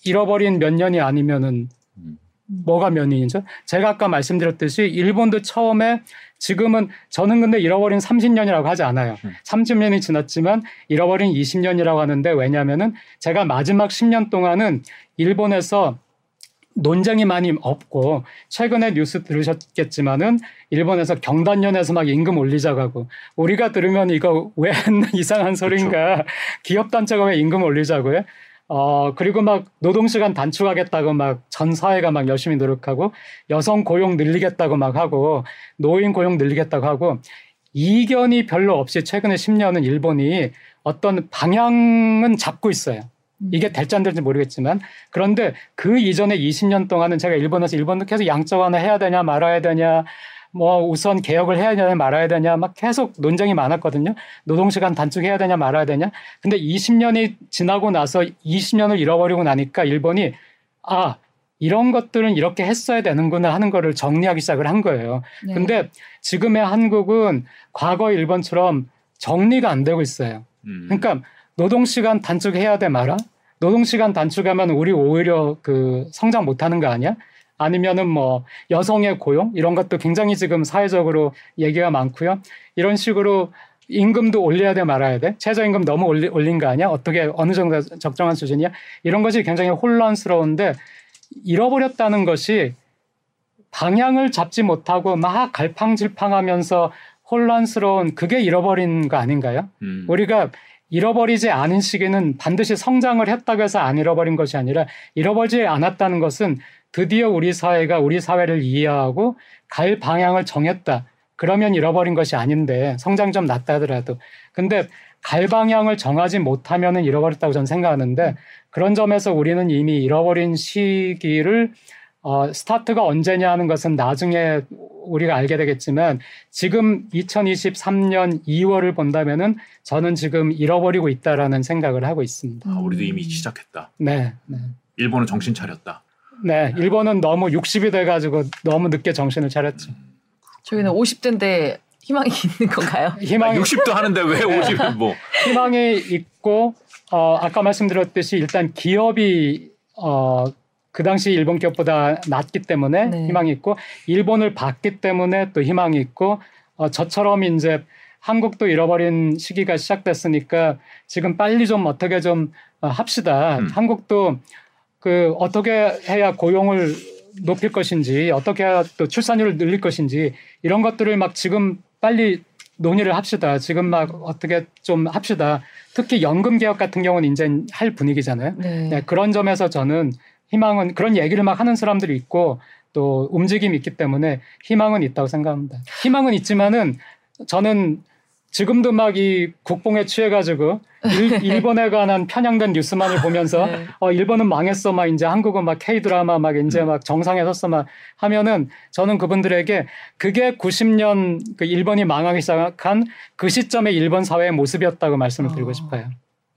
잃어버린 몇 년이 아니면은 음. 뭐가 몇 년이죠? 제가 아까 말씀드렸듯이 일본도 처음에 지금은 저는 근데 잃어버린 30년이라고 하지 않아요. 음. 30년이 지났지만 잃어버린 20년이라고 하는데 왜냐하면은 제가 마지막 10년 동안은 일본에서 논쟁이 많이 없고 최근에 뉴스 들으셨겠지만은 일본에서 경단련에서 막 임금 올리자고 하고 우리가 들으면 이거 왜 이상한 소린가 기업 단체가 왜 임금 올리자고 해? 어 그리고 막 노동시간 단축하겠다고 막 전 사회가 막 열심히 노력하고 여성 고용 늘리겠다고 막 하고 노인 고용 늘리겠다고 하고 이견이 별로 없이 최근에 10년은 일본이 어떤 방향은 잡고 있어요. 이게 될지 안 될지 모르겠지만 그런데 그 이전에 20년 동안은 제가 일본에서 일본도 계속 양적완화 해야 되냐 말아야 되냐 뭐 우선 개혁을 해야 되냐 말아야 되냐 막 계속 논쟁이 많았거든요. 노동시간 단축해야 되냐 말아야 되냐. 근데 20년이 지나고 나서 20년을 잃어버리고 나니까 일본이 아 이런 것들은 이렇게 했어야 되는구나 하는 거를 정리하기 시작을 한 거예요. 네. 근데 지금의 한국은 과거 일본처럼 정리가 안 되고 있어요. 음. 그러니까 노동시간 단축해야 돼 말아? 노동시간 단축하면 우리 오히려 그 성장 못하는 거 아니야? 아니면은 뭐 여성의 고용 이런 것도 굉장히 지금 사회적으로 얘기가 많고요. 이런 식으로 임금도 올려야 돼 말아야 돼? 최저임금 너무 올리, 올린 거 아니야? 어떻게 어느 정도 적정한 수준이야? 이런 것이 굉장히 혼란스러운데 잃어버렸다는 것이 방향을 잡지 못하고 막 갈팡질팡하면서 혼란스러운 그게 잃어버린 거 아닌가요? 음. 우리가 잃어버리지 않은 시기는 반드시 성장을 했다고 해서 안 잃어버린 것이 아니라 잃어버리지 않았다는 것은 드디어 우리 사회가 우리 사회를 이해하고 갈 방향을 정했다. 그러면 잃어버린 것이 아닌데 성장 좀 낮다 하더라도 근데 갈 방향을 정하지 못하면은 잃어버렸다고 저는 생각하는데 그런 점에서 우리는 이미 잃어버린 시기를 어, 스타트가 언제냐 하는 것은 나중에 우리가 알게 되겠지만 지금 2023년 2월을 본다면은 저는 지금 잃어버리고 있다라는 생각을 하고 있습니다. 아, 우리도 이미 음. 시작했다. 네, 네. 일본은 정신 차렸다. 네, 일본은 너무 60이 돼가지고 너무 늦게 정신을 차렸죠. 저희는 50대인데 희망이 있는 건가요? 희망이, 아, 60도 하는데 왜 50을 뭐. 희망이 있고, 어, 아까 말씀드렸듯이 일단 기업이, 어, 그 당시 일본 기업보다 낮기 때문에 네. 희망이 있고, 일본을 봤기 때문에 또 희망이 있고, 어, 저처럼 이제 한국도 잃어버린 시기가 시작됐으니까 지금 빨리 좀 어떻게 좀 어, 합시다. 음. 한국도 그 어떻게 해야 고용을 높일 것인지, 어떻게 해야 또 출산율을 늘릴 것인지 이런 것들을 막 지금 빨리 논의를 합시다. 지금 막 어떻게 좀 합시다. 특히 연금 개혁 같은 경우는 이제 할 분위기잖아요. 네. 네, 그런 점에서 저는 희망은 그런 얘기를 막 하는 사람들이 있고 또 움직임이 있기 때문에 희망은 있다고 생각합니다. 희망은 있지만은 저는 지금도 막 이 국뽕에 취해가지고 일, 일본에 관한 편향된 뉴스만을 보면서 네. 어 일본은 망했어 막 이제 한국은 막 K 드라마 막 이제 막 정상에 섰어 막 하면은 저는 그분들에게 그게 90년 그 일본이 망하기 시작한 그 시점의 일본 사회의 모습이었다고 말씀을 드리고 어. 싶어요.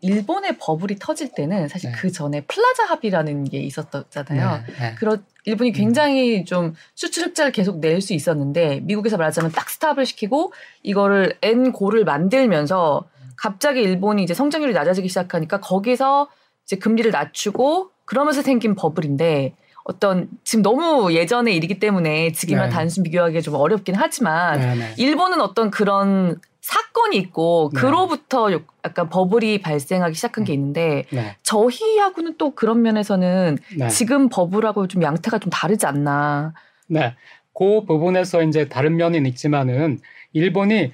일본의 버블이 터질 때는 사실 네. 그 전에 플라자 합의라는 게 있었잖아요. 네, 네. 그런 일본이 굉장히 좀 수출 흑자를 계속 낼 수 있었는데 미국에서 말하자면 딱 stop을 시키고 이거를 엔고를 만들면서 갑자기 일본이 이제 성장률이 낮아지기 시작하니까 거기서 이제 금리를 낮추고 그러면서 생긴 버블인데 어떤 지금 너무 예전의 일이기 때문에 지금이랑 네. 단순 비교하기 좀 어렵긴 하지만 네, 네. 일본은 어떤 그런 사건이 있고 네. 그로부터 요- 약간 버블이 발생하기 시작한 게 있는데 네, 저희하고는 또 그런 면에서는 네. 지금 버블하고 좀 양태가 좀 다르지 않나. 네. 그 부분에서 이제 다른 면은 있지만은 일본이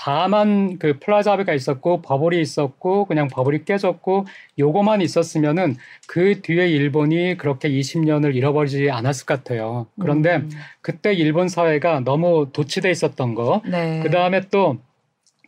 다만 그 플라자 합의가 있었고 버블이 있었고 그냥 버블이 깨졌고 요거만 있었으면은 그 뒤에 일본이 그렇게 20년을 잃어버리지 않았을 것 같아요. 그런데 음. 그때 일본 사회가 너무 도취돼 있었던 거. 네. 그 다음에 또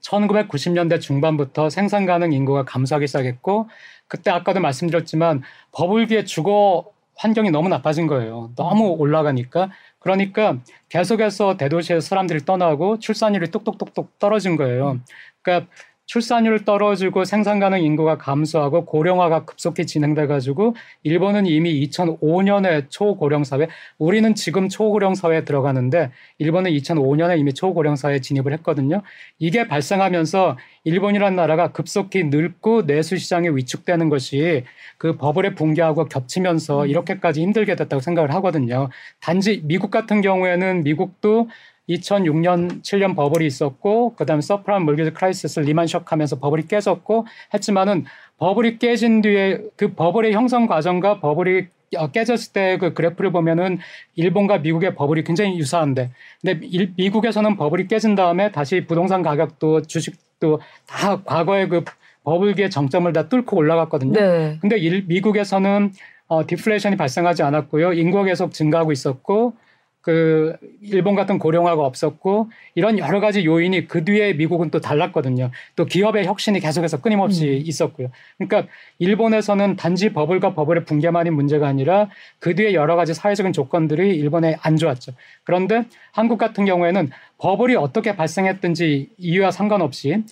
1990년대 중반부터 생산 가능 인구가 감소하기 시작했고 그때 아까도 말씀드렸지만 버블기의 주거 환경이 너무 나빠진 거예요. 너무 올라가니까 그러니까 계속해서 대도시에서 사람들이 떠나고 출산율이 뚝뚝뚝뚝 떨어진 거예요. 그러니까 출산율 떨어지고 생산 가능 인구가 감소하고 고령화가 급속히 진행돼 가지고 일본은 이미 2005년에 초고령 사회, 우리는 지금 초고령 사회에 들어가는데 일본은 2005년에 이미 초고령 사회에 진입을 했거든요. 이게 발생하면서 일본이라는 나라가 급속히 늙고 내수 시장이 위축되는 것이 그 버블의 붕괴하고 겹치면서 이렇게까지 힘들게 됐다고 생각을 하거든요. 단지 미국 같은 경우에는 미국도 2006년, 7년 버블이 있었고, 그 다음에 subprime mortgage crisis 리만 shock하면서 버블이 깨졌고 했지만은 버블이 깨진 뒤에 그 버블의 형성 과정과 버블이 어, 깨졌을 때 그 그래프를 보면은 일본과 미국의 버블이 굉장히 유사한데, 근데 일- 미국에서는 버블이 깨진 다음에 다시 부동산 가격도 주식도 다 과거의 그 버블기의 정점을 다 뚫고 올라갔거든요. 네. 근데 일, 미국에서는 어, 디플레이션이 발생하지 않았고요. 인구가 계속 증가하고 있었고, 그 일본 같은 고령화가 없었고 이런 여러 가지 요인이 그 뒤에 미국은 또 달랐거든요. 또 기업의 혁신이 계속해서 끊임없이 음. 있었고요. 그러니까 일본에서는 단지 버블과 버블의 붕괴만이 문제가 아니라 그 뒤에 여러 가지 사회적인 조건들이 일본에 안 좋았죠. 그런데 한국 같은 경우에는 버블이 어떻게 발생했든지 이유와 상관없이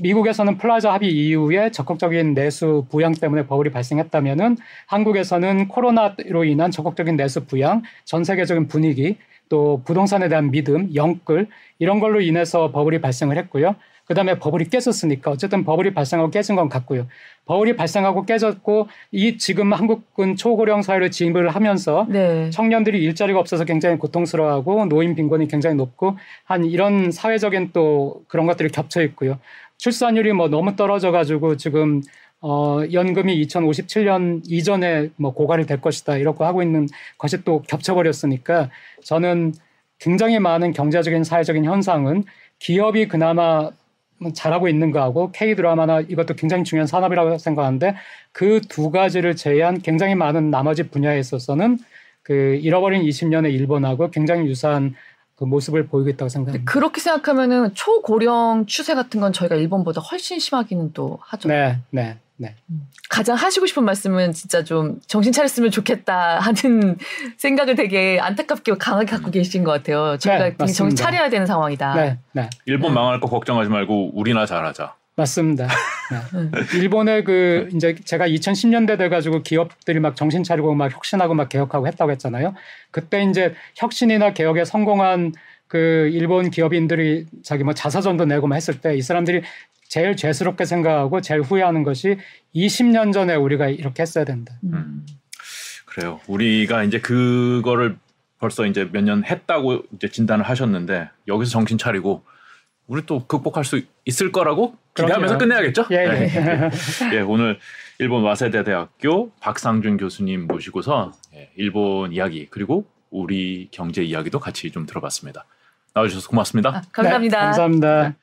미국에서는 플라자 합의 이후에 적극적인 내수 부양 때문에 버블이 발생했다면은 한국에서는 코로나로 인한 적극적인 내수 부양, 전 세계적인 분위기, 또 부동산에 대한 믿음, 영끌 이런 걸로 인해서 버블이 발생을 했고요. 그다음에 버블이 깨졌으니까 어쨌든 버블이 발생하고 깨진 건 같고요. 버블이 발생하고 깨졌고 이 지금 한국은 초고령 사회로 진입을 하면서 네. 청년들이 일자리가 없어서 굉장히 고통스러워하고 노인 빈곤이 굉장히 높고 한 이런 사회적인 또 그런 것들이 겹쳐 있고요. 출산율이 뭐 너무 떨어져 가지고 지금 어 연금이 2057년 이전에 뭐 고갈이 될 것이다 이렇게 하고 있는 것이 또 겹쳐 버렸으니까 저는 굉장히 많은 경제적인 사회적인 현상은 기업이 그나마 잘하고 있는 거하고 K 드라마나 이것도 굉장히 중요한 산업이라고 생각하는데 그 두 가지를 제외한 굉장히 많은 나머지 분야에 있어서는 그 잃어버린 20년의 일본하고 굉장히 유사한 그 모습을 보이고 있다고 생각합니다. 그렇게 생각하면은 초고령 추세 같은 건 저희가 일본보다 훨씬 심하기는 또 하죠. 네, 네, 네. 가장 하시고 싶은 말씀은 진짜 좀 정신 차렸으면 좋겠다 하는 생각을 되게 안타깝게 강하게 갖고 계신 것 같아요. 저희가 네, 되게 정신. 차려야 되는 상황이다. 네, 네. 일본 네. 망할 거 걱정하지 말고 우리나 잘하자. 맞습니다. 네. 일본의 그 이제 제가 2010년대 돼가지고 기업들이 막 정신 차리고 막 혁신하고 막 개혁하고 했다고 했잖아요. 그때 이제 혁신이나 개혁에 성공한 그 일본 기업인들이 자기 뭐 자사전도 내고 막 했을 때 이 사람들이 제일 죄스럽게 생각하고 제일 후회하는 것이 20년 전에 우리가 이렇게 했어야 된다. 음. 그래요. 우리가 이제 그거를 벌써 이제 몇 년 했다고 이제 진단을 하셨는데 여기서 정신 차리고 우리 또 극복할 수 있을 거라고 기대하면서 그럼요. 끝내야겠죠? 예, 예. 네. 예, 오늘 일본 와세대 대학교 박상준 교수님 모시고서 예, 일본 이야기 그리고 우리 경제 이야기도 같이 좀 들어봤습니다. 나와주셔서 고맙습니다. 아, 감사합니다. 네, 감사합니다.